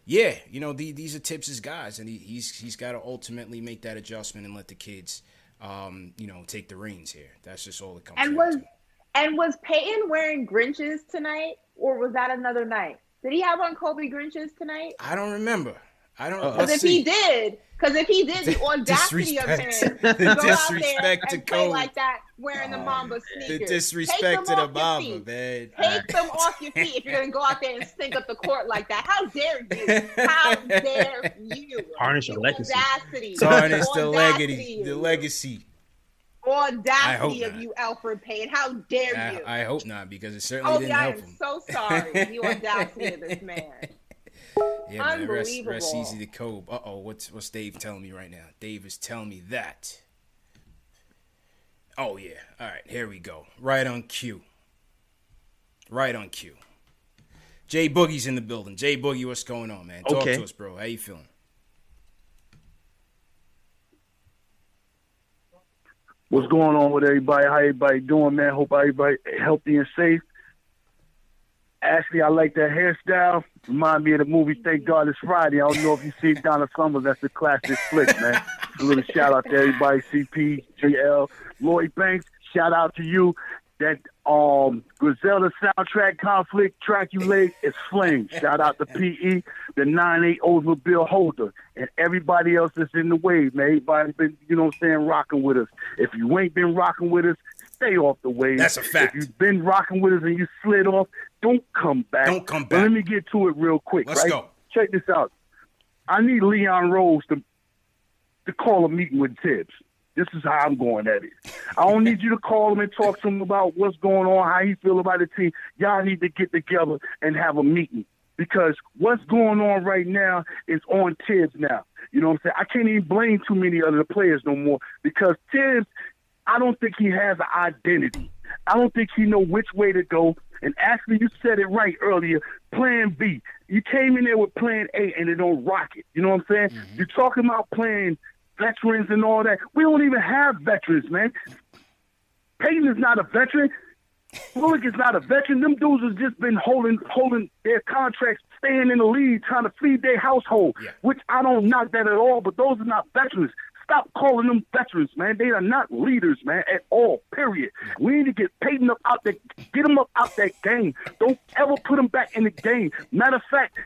yeah, you know, the, these are Thibs' guys, and he, he's he's got to ultimately make that adjustment and let the kids, um, you know, take the reins here. That's just all it comes. And was to. and was Payton wearing Grinches tonight, or was that another night? Did he have on Kobe Grinches tonight? I don't remember. I don't. Because if see. he did, because if he did, the audacity of him the go out there and play like that, wearing the Mamba sneakers. The disrespect to the Mamba, man. Take them off your feet if you're gonna go out there and stink up the court like that. How dare you? How dare you? Tarnish the legacy. Audacity. Tarnish the legacy. The legacy. Audacity of you, Elfrid Payton. How dare I, you? I hope not, because it certainly oh, didn't help him. I'm so sorry. The audacity of this man. Yeah, man. Rest, rest easy to Kobe. Uh oh, what's what's Dave telling me right now? Dave is telling me that. Oh yeah. All right, here we go. Right on cue. Right on cue. Jay Boogie's in the building. Jay Boogie, what's going on, man? Talk Okay. to us, bro. How you feeling? What's going on with everybody? How everybody doing, man? Hope everybody healthy and safe. Ashley, I like that hairstyle. Remind me of the movie Thank God It's Friday. I don't know if you see Donna Summers. That's a classic flick, man. A little shout out to everybody. CP, JL, Lloyd Banks. Shout out to you. That um Griselda soundtrack conflict track you laid is flame. Shout out to PE, the 9-8 Oldsmobile holder, and everybody else that's in the wave, man. Everybody's been, you know what I'm saying, rocking with us. If you ain't been rocking with us, stay off the wave. That's a fact. If you've been rocking with us and you slid off, don't come back. Don't come back. But let me get to it real quick, Let's right? go. Check this out. I need Leon Rose to to call a meeting with Thibs. This is how I'm going at it. I don't need you to call him and talk to him about what's going on, how he feel about the team. Y'all need to get together and have a meeting because what's going on right now is on Thibs now. You know what I'm saying? I can't even blame too many other players no more because Thibs, I don't think he has an identity. I don't think he know which way to go. And actually, you said it right earlier. Plan B. You came in there with Plan A, and it don't rock it. You know what I'm saying? Mm-hmm. You're talking about playing veterans and all that. We don't even have veterans, man. Payton is not a veteran. Bullock is not a veteran. Them dudes has just been holding holding their contracts, staying in the league, trying to feed their household. Which I don't knock that at all, but those are not veterans. Stop calling them veterans, man. They are not leaders, man, at all. Period. We need to get Payton up out that, get him up out that game. Don't ever put him back in the game. Matter of fact,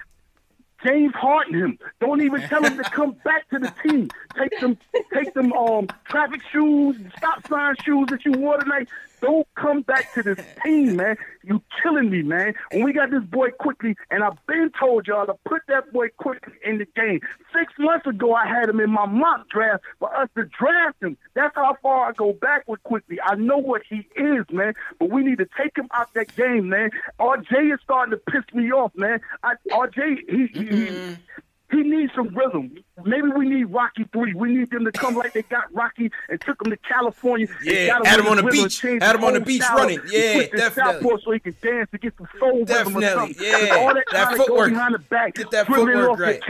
James Harden him. Don't even tell him to come back to the team. Take them, take them um traffic shoes, stop sign shoes that you wore tonight. Don't come back to this team, man. You killing me, man. When we got this boy Quickley, and I've been told y'all to put that boy Quickley in the game. Six months ago, I had him in my mock draft for us to draft him. That's how far I go back with Quickley. I know what he is, man. But we need to take him out that game, man. RJ is starting to piss me off, man. I, RJ, he, he, he he needs some rhythm. Maybe we need Rocky three. We need them to come like they got Rocky and took him to California. and Yeah, him on the beach. him on the beach running. Yeah, definitely. so he can dance to get some soul Definitely, something. yeah. All that, That footwork. behind the back, Get that footwork right.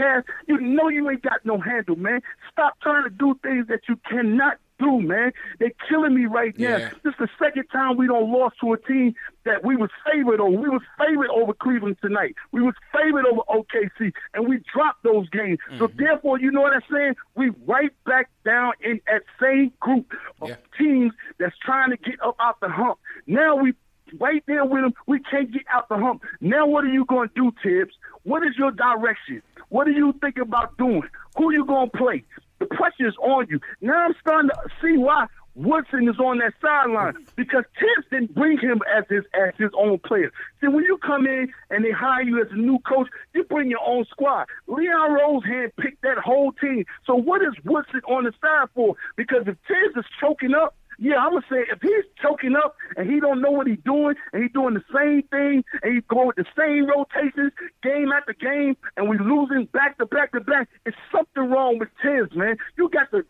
You know you ain't got no handle, man. Stop trying to do things that you cannot do, man. They're killing me right now. Yeah. This is the second time we don't lost to a team that we was favored over. We was favored over Cleveland tonight. We was favored over OKC, and we dropped those games. So Mm-hmm. therefore, you know what I'm saying? We right back down in that same group of teams that's trying to get up out the hump. Now we right there with them. We can't get out the hump. Now what are you going to do, Thibs? What is your direction? What do you think about doing? Who you going to play? The pressure is on you. Now I'm starting to see why Woodson is on that sideline because Thibs didn't bring him as his as his own player. See, when you come in and they hire you as a new coach, you bring your own squad. Leon Rose hand picked that whole team. So what is Woodson on the side for? Because if Thibs is choking up, yeah, I'm gonna say if he's choking up and he don't know what he's doing and he's doing the same thing and he's going with the same rotations game after game and we losing back to back to back, it's something wrong with Thibs, man. You got to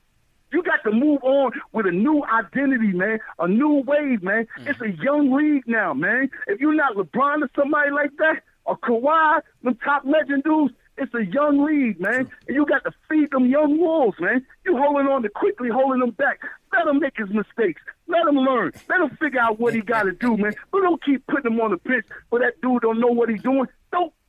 you got to move on with a new identity, man, a new wave, man. Mm. It's a young league now, man. If you're not LeBron or somebody like that, or Kawhi, them top legend dudes, it's a young league, man. And you got to feed them young wolves, man. You holding on to Quickley holding them back. Let him make his mistakes. Let him learn. Let him figure out what he got to do, man. But don't keep putting him on the pitch where that dude don't know what he's doing.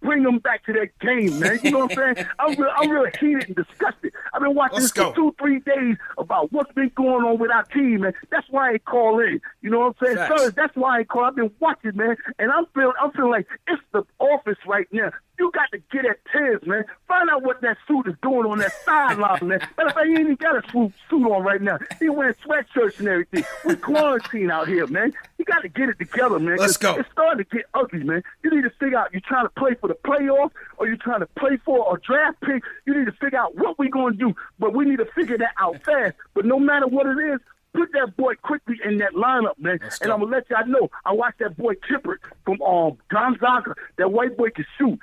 Bring them back to that game, man. You know what I'm saying? I'm real, I'm real heated and disgusted. I've been watching Let's this for two, three days about what's been going on with our team, man. That's why I call in. You know what I'm saying? Facts. Fellas, that's why I call. I've been watching, man, and I'm feeling, I'm feeling like it's the office right now. You got to get at Thibs, man. Find out what that suit is doing on that sideline, man. Matter of fact, he ain't even got a suit, suit on right now. He wearing sweatshirts and everything. We quarantine out here, man. You got to get it together, man. Let's go. It's starting to get ugly, man. You need to figure out you're trying to play for the playoffs or you're trying to play for a draft pick. You need to figure out what we're going to do. But we need to figure that out fast. But no matter what it is, put that boy Quickley in that lineup, man. And I'm going to let y'all know, I watched that boy Kispert from um, Gonzaga. That white boy can shoot.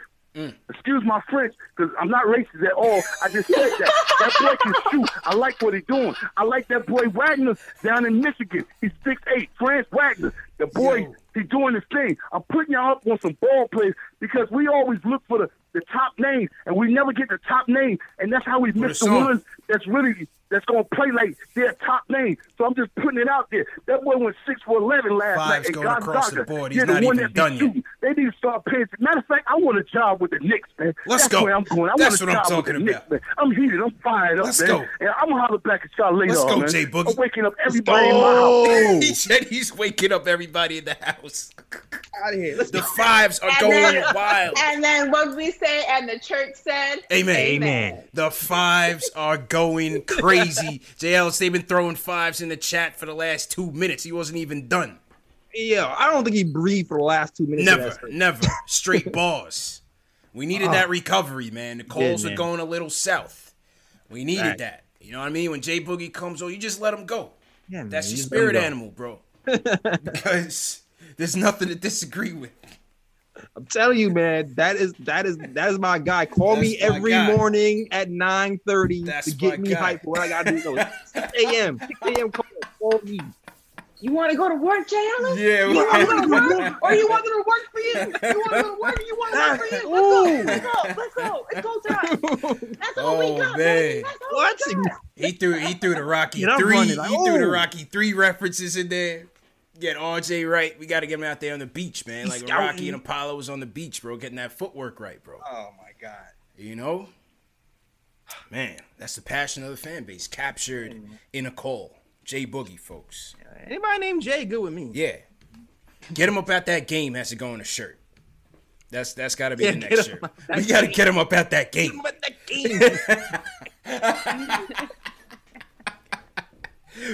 Excuse my French, because I'm not racist at all. I just said that. That boy can shoot. I like what he's doing. I like that boy Wagner down in Michigan. He's 6'8", Franz Wagner. The boy, he's doing his thing. I'm putting y'all up on some ball plays because we always look for the, the top name and we never get the top name. And that's how we miss the ones that's really that's gonna play like their top name. So I'm just putting it out there. That boy went six for eleven last Fives night. And going God across the Dogger, board. yeah, He's the not one even done yet. shooting. They need to start paying. Matter of fact, I want a job with the Knicks, man. Let's That's go. where I'm going. I That's want a what I'm job talking with the about. Man. I'm heated. I'm fired up, Let's man. go. And I'm gonna holler back at y'all later. Let's on, go, man. Jay Boogie. I'm waking up everybody in my house. he said he's waking up everybody in the house. Out of here. Let's the fives are And going then, wild. And then what we say, and the church said, Amen. Amen. The fives are going crazy. JL, they've been throwing fives in the chat for the last two minutes. He wasn't even done. Yeah, I don't think he breathed for the last two minutes. Never, never. Straight bars. We needed Oh. that recovery, man. The Coles man. are going a little south. We needed Right. that. You know what I mean? When Jay Boogie comes on, you just let him go. Yeah, man, That's you your just let him spirit animal, bro. Because there's nothing to disagree with. I'm telling you, man, that is that is that is my guy. Call me That's my every guy. morning at 9:30 That's to get me guy. hyped for what I gotta do. No, 6 a.m. 6 a.m. Call, call me. You want to go to work, Jay Ellis? Yeah, You want to go to work? Or you want to work for you? You want to go to work? Or you want to work for you? Let's go. Let's go. Let's go. It's go time. That's all we Oh got, baby. man, That's all we got. he threw he threw the Rocky three. running like, he threw the. Rocky three references in there. Get RJ right. We got to get him out there on the beach, man. He's Like Rocky and Apollo was on the beach, bro, getting that footwork right, bro. Oh my god. You know, man, that's the passion of the fan base captured mm-hmm. in a call. Jay Boogie, folks. Anybody named Jay good with me? Yeah, get him up at that game. Has to go in a shirt. That's that's got to be Yeah, the next him shirt. We got to game. get him up at that game.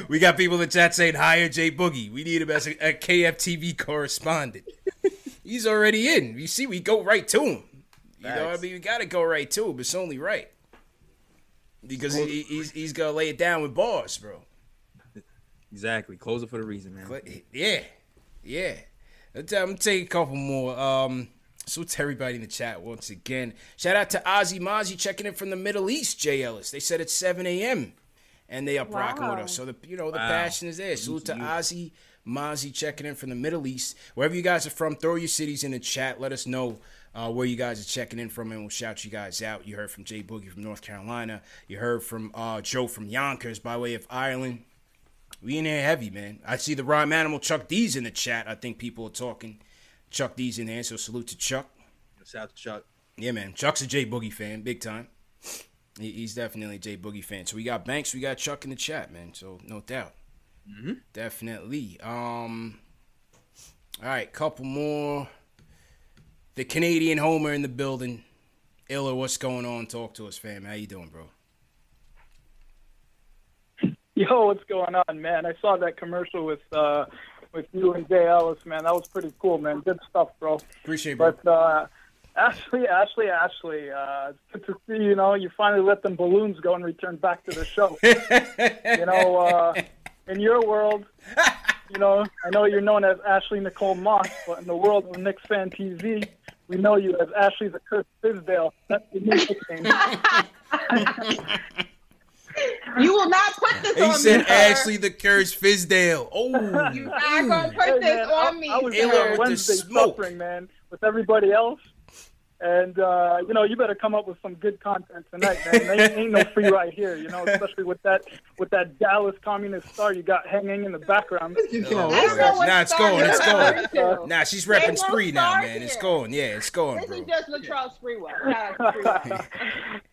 We got people in the chat saying hire Jay Boogie. We need him as a, a KFTV correspondent. He's already in. You see, we go right to him. You know, what I mean, we got to go right to him. It's only right because he, he's he's gonna lay it down with bars, bro. Exactly. Close it for the reason, man. Yeah, yeah. I'm gonna take a couple more. Um, so to everybody in the chat once again. Shout out to Ozzy Mozzie checking in from the Middle East. Jay Ellis. They said it's 7 a.m. and they up rocking with us. So the you know the Wow. passion is there. Salute to Ozzy Mozzie checking in from the Middle East. Wherever you guys are from, throw your cities in the chat. Let us know. Uh, where you guys are checking in from, and we'll shout you guys out. You heard from Jay Boogie from North Carolina. You heard from uh, Joe from Yonkers by way of Ireland. We in there heavy, man. I see the rhyme animal Chuck D's in the chat. I think people are talking. Chuck D's in there, so salute to Chuck. Shout out to Chuck. Yeah, man. Chuck's a J Boogie fan, big time. He- He's definitely a J Boogie fan. So we got Banks, we got Chuck in the chat, man. So no doubt, Mhm. definitely. Um, all right, couple more. The Canadian Homer in the building. Iller, what's going on? Talk to us, fam. How you doing, bro? Yo, what's going on, man? I saw that commercial with uh with you and Jay Ellis, man. That was pretty cool, man. Good stuff, bro. Appreciate it, bro. But uh Ashley, Ashley, Ashley, uh it's good to see, you know, you finally let them balloons go and return back to the show. you know, uh in your world, you know, I know you're known as Ashley Nicole Moss, but in the world of Knicks Fan TV, we know you as Ashley the Cursed Fizdale. That's the new nickname. You will not put this He on me. He said sir. Ashley the Cursed Fizdale. Oh, You're not gonna put Hey, this man, on I, me, I was Iller there with the Wednesday smoke. suffering, man, with everybody else. And uh, you know, you better come up with some good content tonight, man. Ain't, ain't no free ride here, you know, especially with that with that Dallas Communist star you got hanging in the background. I know Nah, it's going, it's going. to. Nah, she's There's repping no spree now, stars man. It's going. Yeah, it's going, This bro. is just Latrell Sprewell. Shout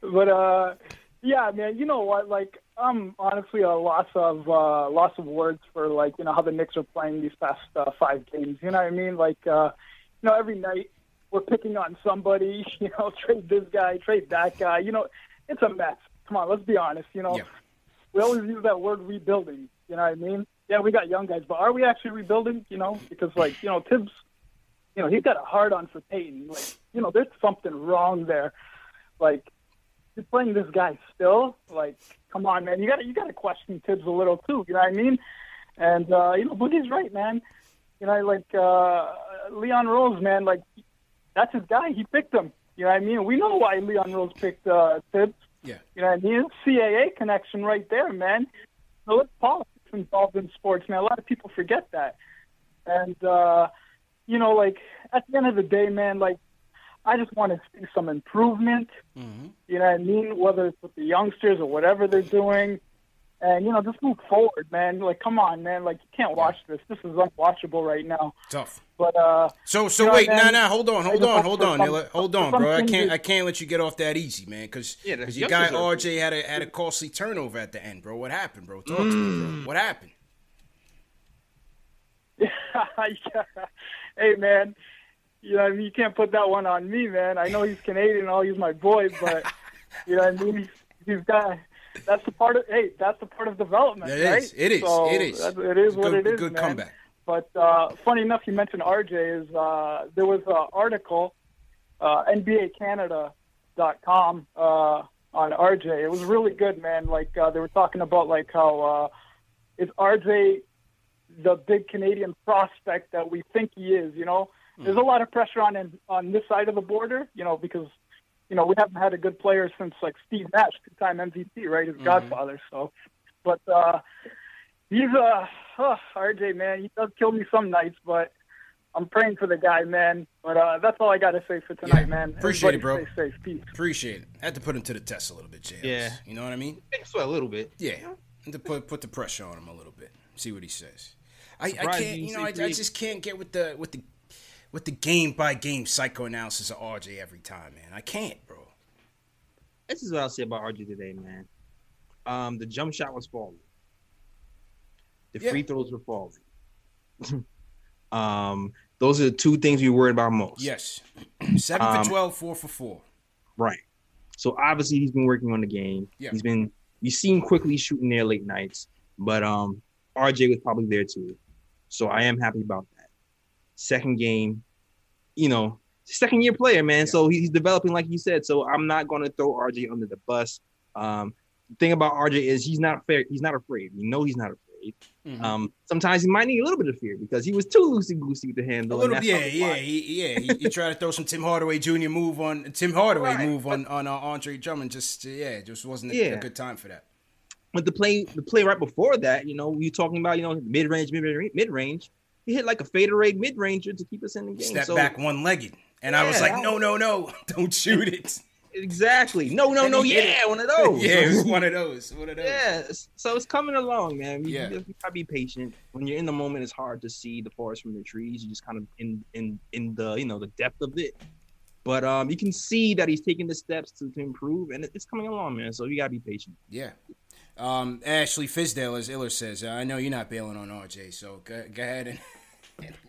Sprewell. but uh, yeah, man, you know what? Like, I'm honestly a loss of uh, loss of words for like you know how the Knicks are playing these past uh, five games. You know what I mean? Like, uh, you know, every night we're picking on somebody. You know, trade this guy, trade that guy. You know, it's a mess. Come on, let's be honest. You know, Yeah. we always use that word rebuilding. You know what I mean? Yeah, we got young guys, but are we actually rebuilding? You know, because like you know, Thibs, you know, he's got a hard on for Payton. Like, you know, there's something wrong there. Like, you're playing this guy still. Like, come on, man, you got to you got to question Thibs a little too. You know what I mean? And uh, you know, Boogie's right, man. You know, like uh, Leon Rose, man, like that's his guy. He picked him. You know what I mean? We know why Leon Rose picked uh, Thibs. Yeah. You know what I mean? CAA connection right there, man. So it's politics involved in sports, man. A lot of people forget that. And uh, you know, like at the end of the day, man, like I just want to see some improvement. Mm-hmm. You know what I mean? Whether it's with the youngsters or whatever they're doing. And you know, just move forward, man. Like, come on, man. Like, you can't watch this. This is unwatchable right now. Tough. But uh. So so you know, wait, man, nah, nah, hold on, hold on, hold on, some- Illa, hold on, bro. I can't. I can't let you get off that easy, man, because Yeah, the your guy are- RJ had a had a costly turnover at the end, bro. What happened, bro? Talk to me, bro. What happened? yeah. Hey, man. You know, I mean, you can't put that one on me, man. I know he's Canadian, I'll use my boy, but you know what I mean. He's, he's got. That's the part of. Hey, that's the part of development, It right? is, it is, So it is. It is what good- it is, good man. comeback. But uh, funny enough, you mentioned RJ. Is uh, there was an article, uh, NBACanada.com uh, on RJ. It was really good, man. Like uh, they were talking about like how uh, is RJ the big Canadian prospect that we think he is. You know, there's a lot of pressure on him on this side of the border. You know, because you know we haven't had a good player since like Steve Nash, two-time MVP, right? His godfather. So, but uh, he's uh, oh, RJ man. He does kill me some nights, but. I'm praying for the guy, man. But uh, that's all I got to say for tonight, man. Appreciate it, bro. Stay safe. Peace. Appreciate it. I had to put him to the test a little bit, Jay. Yeah. You know what I mean? Make him sweat a little bit. Yeah. Had to put put the pressure on him a little bit. See what he says. I, I can't you you know, I, I just can't get with the with the with the game by game psychoanalysis of RJ every time, man. I can't, bro. This is what I'll say about RJ today, man. Um, the jump shot was falling. The Yeah. free throws were falling. um, those are the two things we worried about most. Yes. Seven Um, for 12, four for four. Right. So obviously he's been working on the game. Yeah. He's been you see him Quickley shooting there late nights, but um RJ was probably there too. So I am happy about that. Second game, you know, second year player, man. So he's developing like you said. So I'm not gonna throw RJ under the bus. Um the thing about RJ is he's not fair, he's not afraid. We know he's not afraid. Mhm. Um sometimes he might need a little bit of fear because he was too loosey goosey with the A handle. little, and yeah, yeah, he, yeah. He, he tried to throw some Tim Hardaway Jr. move on Tim Hardaway move on on uh, Andre Drummond. Just uh, yeah, just wasn't a, a good time for that. But the play, the play right before that, you know, we were talking about, you know, mid range, mid range, mid range. He hit like a fadeaway mid ranger to keep us in the game. Step so, back one legged, and I was like, no, no, no, don't shoot it. Exactly. No, no, And no. Yeah, one of those. yeah, it was one of those. One of those. Yeah, so it's coming along, man. You, Yeah. you gotta be patient. When you're in the moment, it's hard to see the forest from the trees. You just kind of in in in the you know the depth of it. But um, you can see that he's taking the steps to, to improve, and it- it's coming along, man. So you gotta be patient. Yeah. Um, Ashley Fizdale, as Iller says, I know you're not bailing on RJ, so go, go ahead and.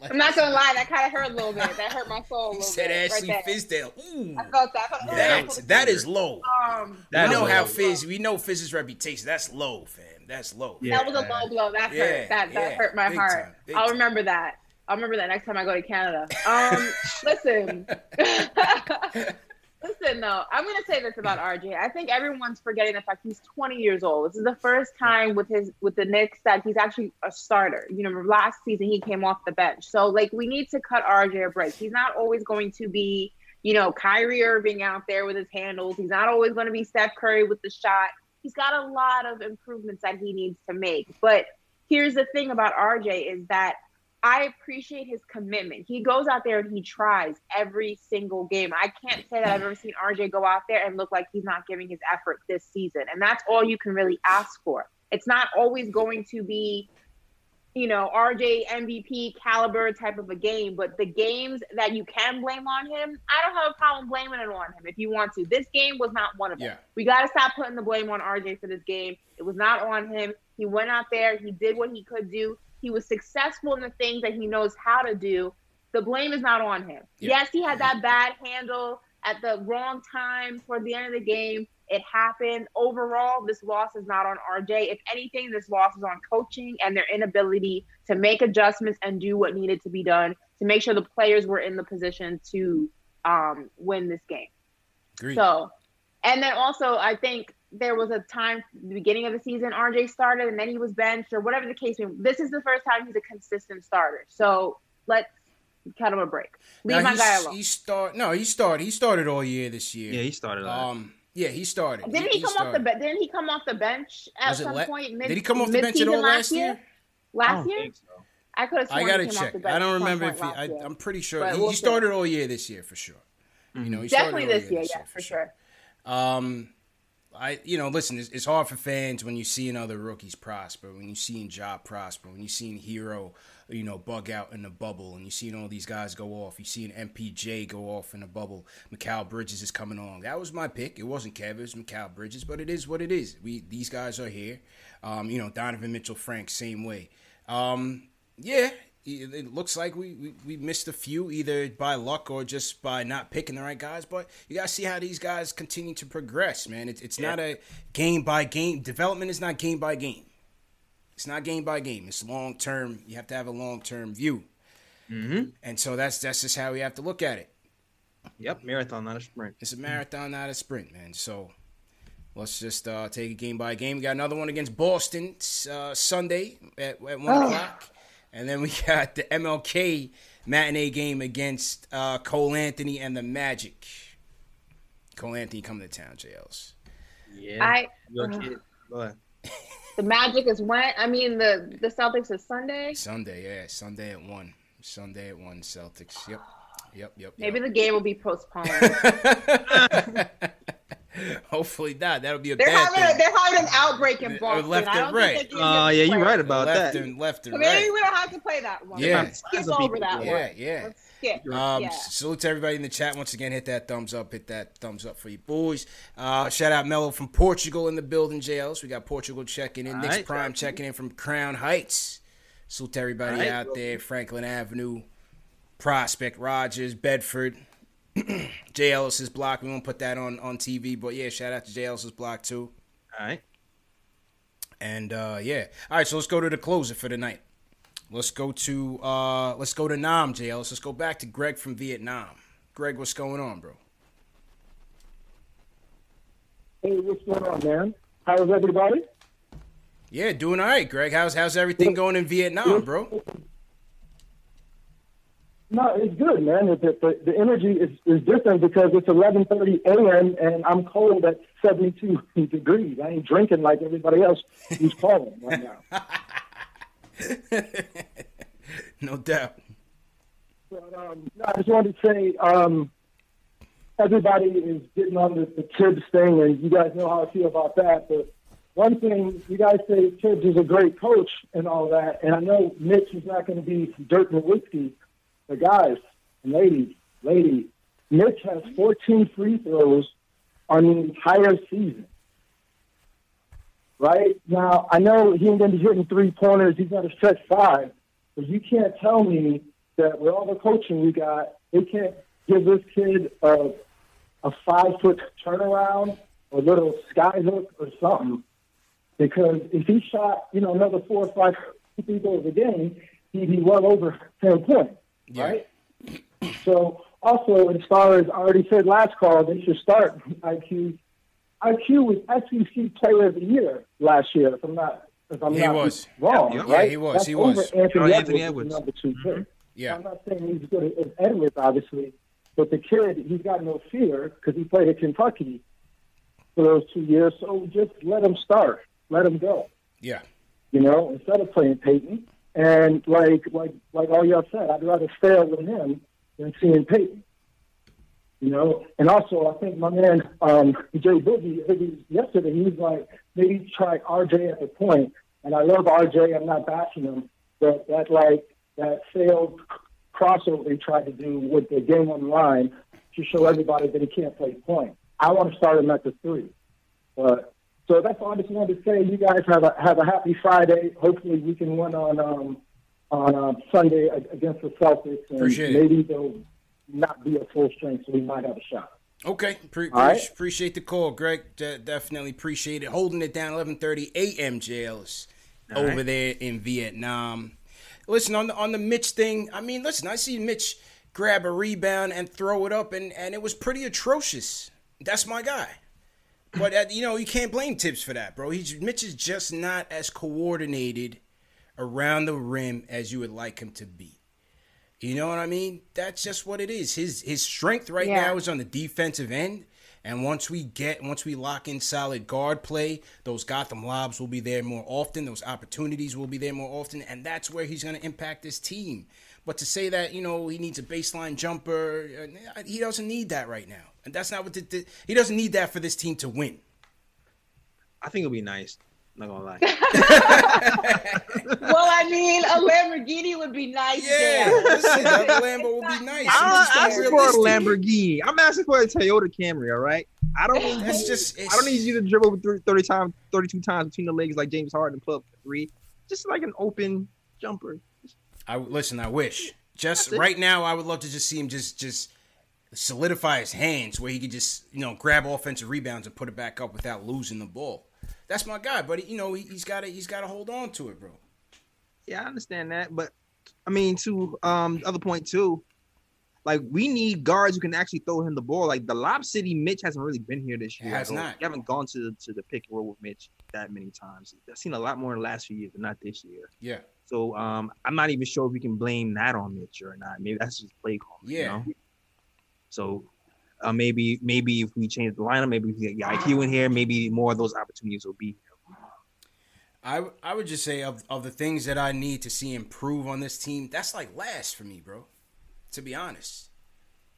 I'm not gonna lie, that kind of hurt a little bit. That hurt my soul a little said bit. Ashley right there. Fizdale. Ooh. I felt that. I felt That, that is low. Um, we know how low. Fizz. We know Fizz's reputation. That's low, fam. That's low. that was a low blow. That Yeah, hurt. That that yeah, hurt my big heart. time, I'll time. remember that. I'll remember that next time I go to Canada. Um, listen, listen. Though I'm going to say this about RJ. I think everyone's forgetting the fact he's 20 years old. This is the first time with his with the Knicks that he's actually a starter. You know, last season he came off the bench. So like we need to cut RJ a break. He's not always going to be. You know, Kyrie Irving out there with his handles. He's not always going to be Steph Curry with the shot. He's got a lot of improvements that he needs to make. But here's the thing about RJ is that I appreciate his commitment. He goes out there and he tries every single game. I can't say that I've ever seen RJ go out there and look like he's not giving his effort this season. And that's all you can really ask for. It's not always going to be, you know, RJ MVP caliber type of a game, but the games that you can blame on him, I don't have a problem blaming it on him if you want to. This game was not one of them. Yeah. We got to stop putting the blame on RJ for this game. It was not on him. He went out there, he did what he could do. He was successful in the things that he knows how to do. The blame is not on him. Yeah. Yes, he had that bad handle at the wrong time toward the end of the game. It happened. Overall, this loss is not on RJ. If anything, this loss is on coaching and their inability to make adjustments and do what needed to be done to make sure the players were in the position to um, win this game. Agreed. So, and then also, I think there was a time, the beginning of the season, RJ started and then he was benched or whatever the case may be. This is the first time he's a consistent starter. So let's cut him a break. Leave Now, my guy alone. He start no, he started. He started all year this year. Yeah, he started. Um, yeah, he started. Didn't he, come off the bench? Didn't he come off the bench at Was it some la- point? Mid- did he come off the bench at all last year? I Last don't year? think so. I could have. I gotta check. I don't remember if he. I, am pretty sure he, we'll he, started all year this year for sure. Mm-hmm. You know, definitely this year, year, yeah, for sure. sure. Um, I you know listen, it's, it's, hard for fans when you see other rookies prosper, when you see a Job prosper, when you see Herro, you know, bug out in the bubble, and you see all these guys go off. You see an MPJ go off in the bubble. Mikal Bridges is coming on. That was my pick. It wasn't Kev, it was Mikal Bridges, but it is what it is. We these guys are here. Um, you know, Donovan Mitchell, Frank, same way. Um, yeah, it looks like we, we, we, missed a few either by luck or just by not picking the right guys. But you got to see how these guys continue to progress, man. It, it's yeah. not a game by game. Development is not game by game. It's not game by game. It's long term. You have to have a long term view. Mm-hmm. And so that's that's just how we have to look at it. Yep, marathon, not a sprint. It's a marathon, not a sprint, man. So let's just uh, take it game by game. We got another one against Boston uh, Sunday at, at one oh. o'clock. And then we got the MLK matinee game against uh, Cole Anthony and the Magic. Cole Anthony coming to town, J. Ellis. Yeah. I, uh, the Magic is when? I mean, the the Celtics is Sunday. Sunday, yeah, Sunday at one. Sunday at one, Celtics. Yep, yep, yep. Maybe yep. the game will be postponed. Hopefully not. That'll be a they're bad having, thing. They're having an outbreak in Boston. left and right. Oh uh, yeah, you're right about left that. And left and so right. Maybe we don't have to play that one. Yeah, skip over that yeah, one. Yeah, Let's. Um, yeah. Salute to everybody in the chat. Once again, hit that thumbs up. Hit that thumbs up for you boys. Uh, shout out Mello from Portugal in the building. J. Ellis. We got Portugal checking in. All Nick's right, Prime checking in from Crown Heights. Salute to everybody right, out there. Franklin Avenue, Prospect, Rogers, Bedford. Jay Ellis's block. We won't put that on on TV, but yeah, shout out to Jay Ellis's block too. All right. And uh, yeah, all right. So let's go to the closer for the night. Let's go to uh, let's go to Nam, Jay Ellis. Let's go back to Greg from Vietnam. Greg, what's going on, bro? Hey, what's going on, man? How's everybody? Yeah, doing all right, Greg. How's how's everything going in Vietnam, bro? No, it's good, man. The, the, the energy is, is different because it's 11:30 a.m. and I'm cold at 72 degrees. I ain't drinking like everybody else who's calling right now. no doubt. But, um, no, I just wanted to say um, everybody is getting on the, the Thibs thing, and you guys know how I feel about that. But one thing, you guys say Thibs is a great coach and all that, and I know Mitch is not going to be Dirk Nowitzki the guys and ladies, ladies, Mitch has 14 free throws on the entire season. Right now, I know he ain't gonna be hitting three pointers. He's gonna stretch five, but you can't tell me that with all the coaching we got, they can't give this kid a a five foot turnaround a little sky hook or something. Because if he shot, you know, another four or five free throws a game, he'd be well over ten points yeah. right? So also, as far as I already said last call, they should start IQ. IQ was SEC Player of the Year last year. If I'm not, if I'm he not was. wrong, yeah, right? he was. That's he was. was. Anthony, oh, Edwards, Anthony Edwards, number 2 mm-hmm. Yeah. I'm not saying he's good as Edwards, obviously, but the kid, he's got no fear because he played at Kentucky for those two years. So just let him start. Let him go. Yeah. You know, instead of playing Payton. And like like like all y'all said, I'd rather fail with him than seeing Payton. You know, and also I think my man um, Jay Boogie, yesterday he was like maybe try RJ at the point, and I love RJ. I'm not bashing him, but that like that failed crossover he tried to do with the game on the line to show everybody that he can't play point. I want to start him at the three, but so that's all I just wanted to say. You guys have a have a happy Friday. Hopefully, we can win on um, on uh, Sunday against the Celtics, and Appreciate maybe it. they'll not be a full strength, so we might have a shot. Okay, Pre- right. appreciate the call, Greg. De- definitely appreciate it. Holding it down, eleven thirty a.m. J. Ellis over right. there in Vietnam. Listen on the on the Mitch thing. I mean, listen, I see Mitch grab a rebound and throw it up, and and it was pretty atrocious. That's my guy. But uh, you know, you can't blame Thibs for that, bro. He's Mitch is just not as coordinated around the rim as you would like him to be. You know what I mean? That's just what it is. His his strength right Yeah. now is on the defensive end, And once we get, once we lock in solid guard play, those Gotham lobs will be there more often. Those opportunities will be there more often, and that's where he's going to impact this team. But to say that you know he needs a baseline jumper, uh, he doesn't need that right now, and that's not what the, the, he doesn't need that for this team to win. I think it'll be nice. Not gonna lie. well, I mean, a Lamborghini would be nice. Yeah, listen, a Lambo would be nice. I'm asking for a Lamborghini. I'm asking for a Toyota Camry. All right. I don't need. That's just. I don't need you to dribble 30 times, 32 times between the legs like James Harden and put up three. Just like an open jumper. I listen. I wish. Just right now, I would love to just see him just just solidify his hands where he could just you know grab offensive rebounds and put it back up without losing the ball. That's my guy, but you know he, has got to he's got to hold on to it, bro. Yeah, I understand that, but I mean, to um other point too, like we need guards who can actually throw him the ball. Like the Lob City Mitch hasn't really been here this year. Has not. We haven't gone to to the pick and roll with Mitch that many times. I've seen a lot more in the last few years, but not this year. Yeah. So um, I'm not even sure if we can blame that on Mitch or not. Maybe that's just play call. Yeah. You know? So uh, maybe maybe if we change the lineup, maybe if we get the IQ in here, maybe more of those opportunities will be I, I would just say of, of the things that I need to see improve on this team, that's like last for me, bro. To be honest,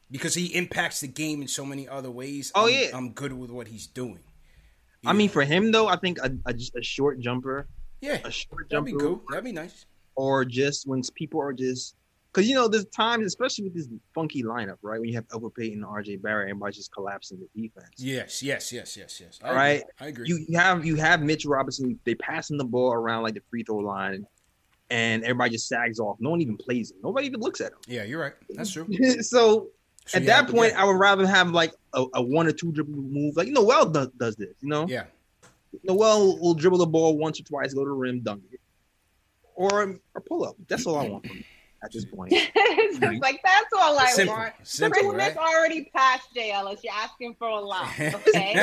because he impacts the game in so many other ways. Oh I'm, yeah, I'm good with what he's doing. I mean, for him though, I think a, a, a short jumper. Yeah, a short that'd jumper. be cool. That'd be nice. Or just when people are just because you know, there's times, especially with this funky lineup, right? When you have Elfrid Payton and RJ Barrett, everybody's just collapsing the defense. Yes, yes, yes, yes, yes. I right? Agree. I agree. You, you have you have Mitch Robinson. They passing the ball around like the free throw line, and everybody just sags off. No one even plays him. Nobody even looks at him. Yeah, you're right. That's true. so, So at that point, I would rather have like a, a one or two dribble move. Like Noel does, does this, you know? Yeah. Noel will dribble the ball once or twice, go to the rim, dunk it, or or pull up. That's all I want from him at this point. it's just like that's all I Simple. want. Simple, Christmas right? already passed, J. Ellis. You're asking for a lot. Okay.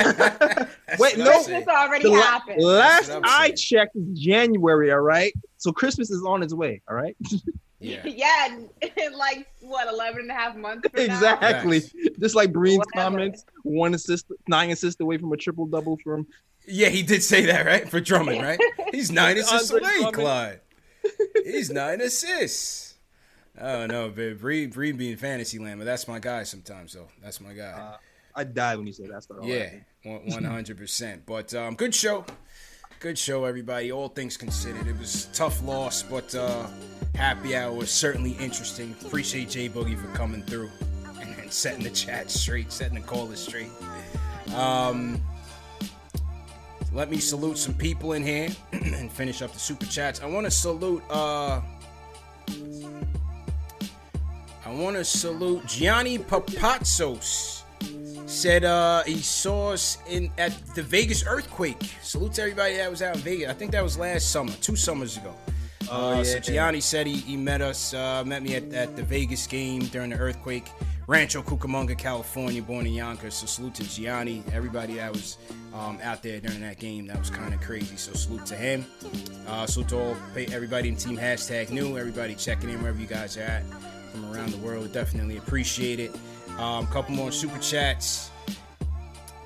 Wait, no. Christmas already The la- happened. Last I checked, it's January. All right, so Christmas is on its way. All right. Yeah. yeah, in like what 11 and a half months. From now? exactly. Just like Breen's Whatever. comments, one assist, nine assists away from a triple double from. Yeah, he did say that, right? For Drummond, right? He's nine assists away, Clyde. He's nine assists. Oh no, but Bree Bree being fantasy land, but that's my guy sometimes though. That's my guy. Uh, I died when you said that. Yeah, one hundred percent. But um, good show, good show, everybody. All things considered, it was a tough loss, but uh, happy hour was certainly interesting. Appreciate J Boogie for coming through and, and setting the chat straight, setting the callers straight. Um, let me salute some people in here and finish up the super chats. I want to salute. Uh, I want to salute Gianni Papazos. Said uh, he saw us in at the Vegas earthquake. Salute to everybody that was out in Vegas. I think that was last summer, two summers ago. Oh, uh, yeah. So Gianni said he, he met us, uh, met me at, at the Vegas game during the earthquake. Rancho Cucamonga, California, born in Yonkers. So salute to Gianni, everybody that was um, out there during that game. That was kind of crazy. So salute to him. Uh, salute to all everybody in Team Hashtag New, everybody checking in wherever you guys are at from around the world. Definitely appreciate it. Um, couple more super chats.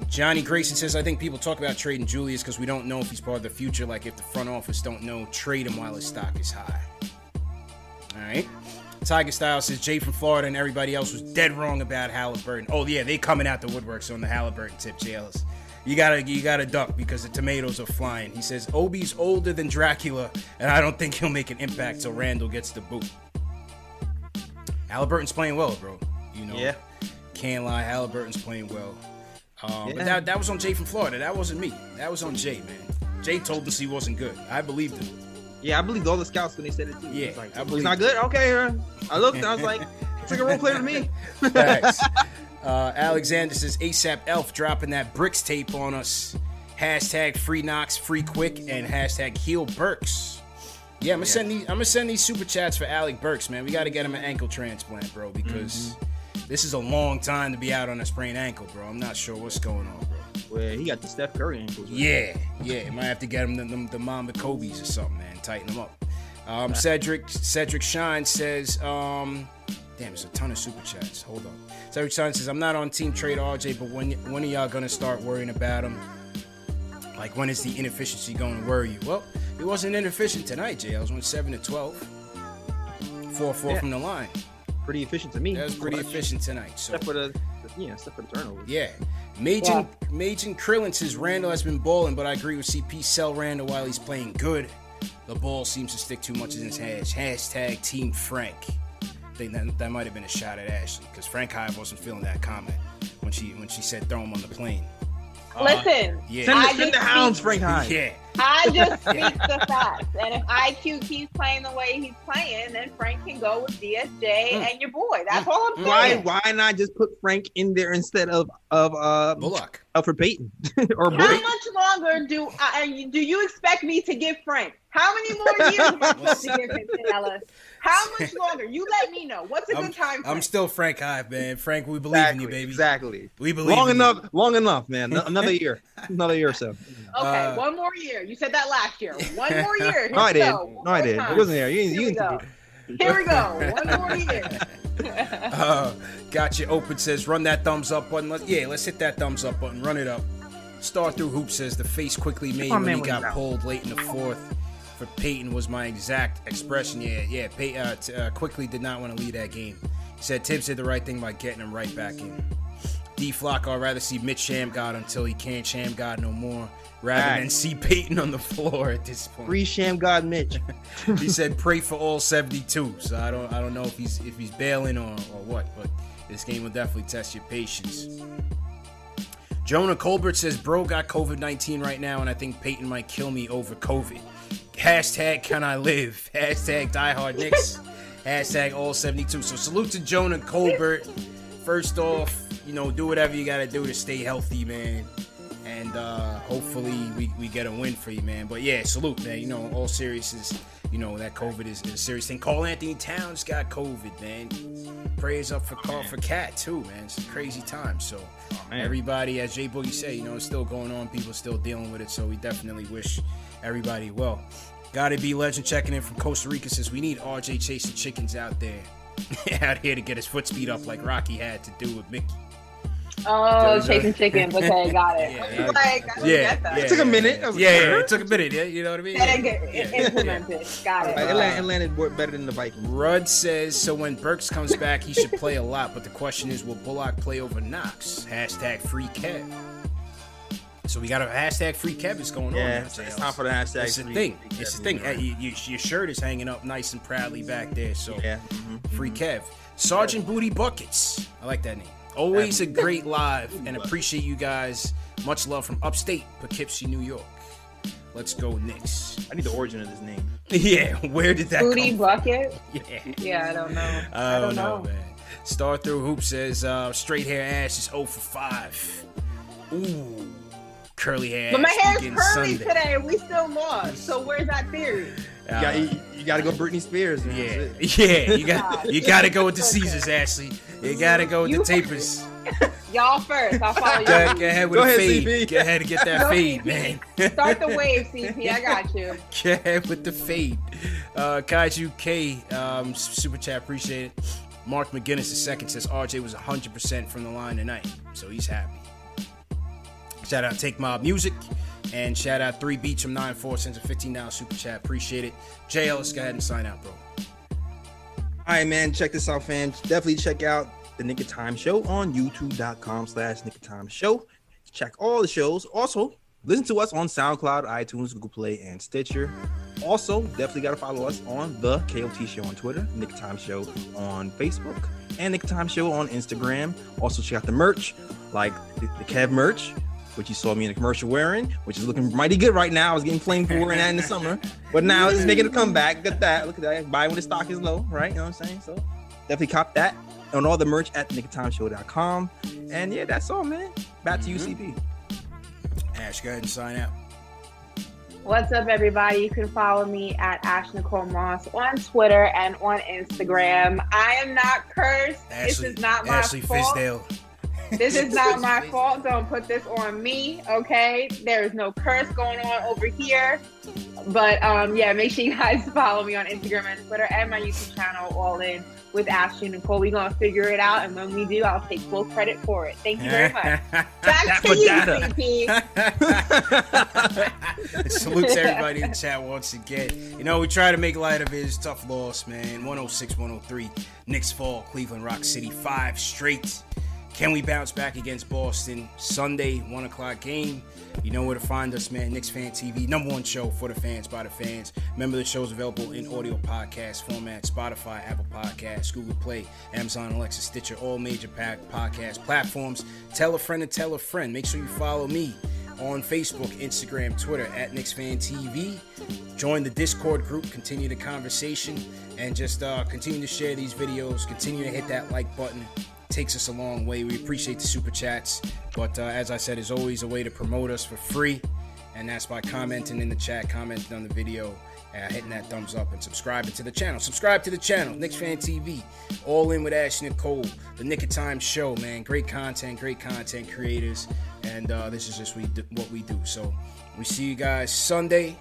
Johnny Grayson says, I think people talk about trading Julius because we don't know if he's part of the future. Like if the front office don't know, trade him while his stock is high. All right. Tiger Style says Jay from Florida and everybody else was dead wrong about Halliburton. Oh yeah, they coming out the woodworks on the Halliburton tip, Jay Ellis. You gotta you gotta duck because the tomatoes are flying. He says Obi's older than Dracula, and I don't think he'll make an impact till Randle gets the boot. Halliburton's playing well, bro. You know, Yeah. can't lie. Halliburton's playing well. Um, Yeah. But that, that was on Jay from Florida. That wasn't me. That was on Jay, man. Jay told us he wasn't good. I believed him. Yeah, I believed all the scouts when they said it too. Yeah, It's like, I he's believe not good. Okay, I looked. I was like, it's like a role player to me. Facts. uh, Alexander says ASAP Elf dropping that bricks tape on us. Hashtag free Knox, free quick, and hashtag heal Burks. Yeah, I'm gonna send these. I'm gonna send these super chats for Alec Burks, man. We got to get him an ankle transplant, bro, because this is a long time to be out on a sprained ankle, bro. I'm not sure what's going on, bro. Well, he got the Steph Curry ankles. right? Yeah, yeah. Might have to get him the, the, the Mamba Kobe's or something, man. Tighten them up. Um, Cedric Cedric Shine says, um, Damn, there's a ton of super chats. Hold on. Cedric Shine says, I'm not on team trade RJ, but when when are y'all gonna start worrying about him? Like when is the inefficiency going to worry you? Well, it wasn't inefficient tonight, Jay. I was on seven to twelve. Four four yeah. from the line. Pretty efficient to me. That was pretty efficient tonight. So except for the, yeah, except for the turnover. Yeah. Majin yeah. Majin Krillin says Randle has been balling, but I agree with CP. Sell Randle while he's playing good. The ball seems to stick too much in his hands. Hashtag Team Frank. I think that, that might have been a shot at Ashley because Frank Hive wasn't feeling that comment when she when she said throw him on the plane. Listen, uh, yeah. send, the, send the hounds, Frank High. Yeah. I just speak the facts. And if IQ keeps playing the way he's playing, then Frank can go with DSJ mm. and your boy. That's mm. all I'm saying. Why why not just put Frank in there instead of of uh Bullock? Elfrid Payton or How much longer do I, do you expect me to give Frank? How many more years am I supposed to give him, Ellis? How much longer? You let me know. What's a I'm, good time? Frame? I'm still Frank Hive, man. Frank, we believe exactly, in you, baby. Exactly. We believe. Long enough. You. Long enough, man. Another year. Another year or so. Okay, uh, one more year. You said that last year. One more year. no, I did. No, I did. Time. It wasn't there. You, Here you, we go. Here we go. One more year. uh, gotcha. Open says, run that thumbs up button. Let, yeah, let's hit that thumbs up button. Run it up. Star through hoop says the face Quickley made oh, when man, he got pulled late in the fourth for Payton was my exact expression. Yeah, yeah. Pay, uh, t- uh, Quickley did not want to leave that game. He said Thibs did the right thing by getting him right back in. D Flock, I'd rather see Mitch Sham God until he can't Sham God no more, rather right. than see Payton on the floor at this point. Free Sham God Mitch. he said pray for all 72. So I don't I don't know if he's if he's bailing or, or what, but this game will definitely test your patience. Jonah Colbert says, Bro got COVID 19 right now, and I think Payton might kill me over COVID. Hashtag can I live? Hashtag diehard Knicks. Hashtag all 72. So salute to Jonah Colbert. First off, you know, do whatever you gotta do to stay healthy, man. And uh hopefully we, we get a win for you, man. But yeah, salute, man. You know, all seriousness, you know, that COVID is, is a serious thing. Karl-Anthony Towns got COVID, man. Prayers up for Karl for KAT too, man. It's a crazy time. So oh, everybody, as Jay Boogie said, you know, it's still going on. People still dealing with it. So we definitely wish everybody well. Gotta be legend checking in from Costa Rica says we need RJ chasing chickens out there, out here to get his foot speed up like Rocky had to do with Mickey. Oh, chasing chickens. Okay, got it. Yeah, like, yeah, yeah, It took a minute. Yeah, yeah, it took a minute. Yeah, you know what I mean. Yeah, get implemented. Got it. It landed better than the Vikings. Rudd says so. When Burks comes back, he should play a lot. But the question is, will Bullock play over Knox? Hashtag free Kev. So we got a hashtag free Kev is going yeah, on. Yeah, it's, it's time for the hashtag. It's the thing. It's the thing. Hey, you, you, your shirt is hanging up nice and proudly back there. So yeah, mm-hmm. free Kev. Sergeant Booty Buckets. I like that name. Always a great live and appreciate you guys. Much love from upstate Poughkeepsie, New York. Let's go, Knicks. I need the origin of this name. yeah, where did that Booty Bucket? Yeah. Yeah, I don't know. I, I don't, know, know, man. Star Through Hoop says uh, straight hair ass is 0 for 5. Ooh curly hair. But my hair's curly Sunday. today, and we still lost. So where's that theory? Uh, you, got, you, you got to go Britney Spears. Man. Yeah, yeah. You got you got to go with the Caesars, Ashley. You got to go with you, the tapers. Y'all first. I'll follow you. Go, go ahead with go the ahead, fade. CP. Go ahead and get that go fade, man. Start the wave, CP. I got you. Go ahead with the fade. Uh, Kaiju K, um, super chat, appreciate it. Mark McGinnis, the second, says RJ was 100% from the line tonight, so he's happy. Shout out Take Mob Music. And shout out Three Beats from 9 4 sends a $15 super chat. Appreciate it. JL, let's go ahead and sign out, bro. All right, man. Check this out, fans. Definitely check out the Nick of Time Show on youtube.com slash Nick of Time Show. Check all the shows. Also, listen to us on SoundCloud, iTunes, Google Play, and Stitcher. Also, definitely got to follow us on the KOT Show on Twitter, Nick Time Show on Facebook, and Nick Time Show on Instagram. Also, check out the merch, like the Kev merch, which you saw me in the commercial wearing, which is looking mighty good right now. I was getting flamed for wearing that in the summer, but now it's making a comeback. Look at that. Look at that. Buy when the stock is low, right? You know what I'm saying? So definitely cop that on all the merch at nickoftimeshow.com. And yeah, that's all, man. Back to mm-hmm. UCP. Ash, go ahead and sign out. What's up, everybody? You can follow me at Ash Nicole Moss on Twitter and on Instagram. I am not cursed. Ashley, this is not my Ashley fault. Fizdale. This is not my fault. Don't put this on me, okay? There is no curse going on over here. But um, yeah, make sure you guys follow me on Instagram and Twitter and my YouTube channel, All In with Ashley and Nicole. We're gonna figure it out, and when we do, I'll take full credit for it. Thank you very much. Back to you, CP. Salute to everybody in the chat once again. You know, we try to make light of his tough loss, man. 106, 103. Knicks fall, Cleveland Rock City, five straight. Can we bounce back against Boston Sunday, one o'clock game? You know where to find us, man. Knicks Fan TV, number one show for the fans by the fans. Remember, the show is available in audio podcast format Spotify, Apple Podcasts, Google Play, Amazon, Alexa, Stitcher, all major podcast platforms. Tell a friend and tell a friend. Make sure you follow me on Facebook, Instagram, Twitter at Knicks Fan TV. Join the Discord group, continue the conversation, and just uh, continue to share these videos. Continue to hit that like button takes us a long way. We appreciate the super chats, but uh, as I said, is always a way to promote us for free, and that's by commenting in the chat, commenting on the video, uh, hitting that thumbs up, and subscribing to the channel. Subscribe to the channel, Knicks Fan TV, all in with Ash Nicole, the Nick of Time show, man. Great content, great content creators, and uh, this is just we do, what we do. So we see you guys Sunday,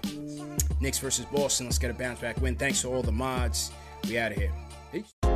Knicks versus Boston. Let's get a bounce back win. Thanks to all the mods. We out of here. Peace.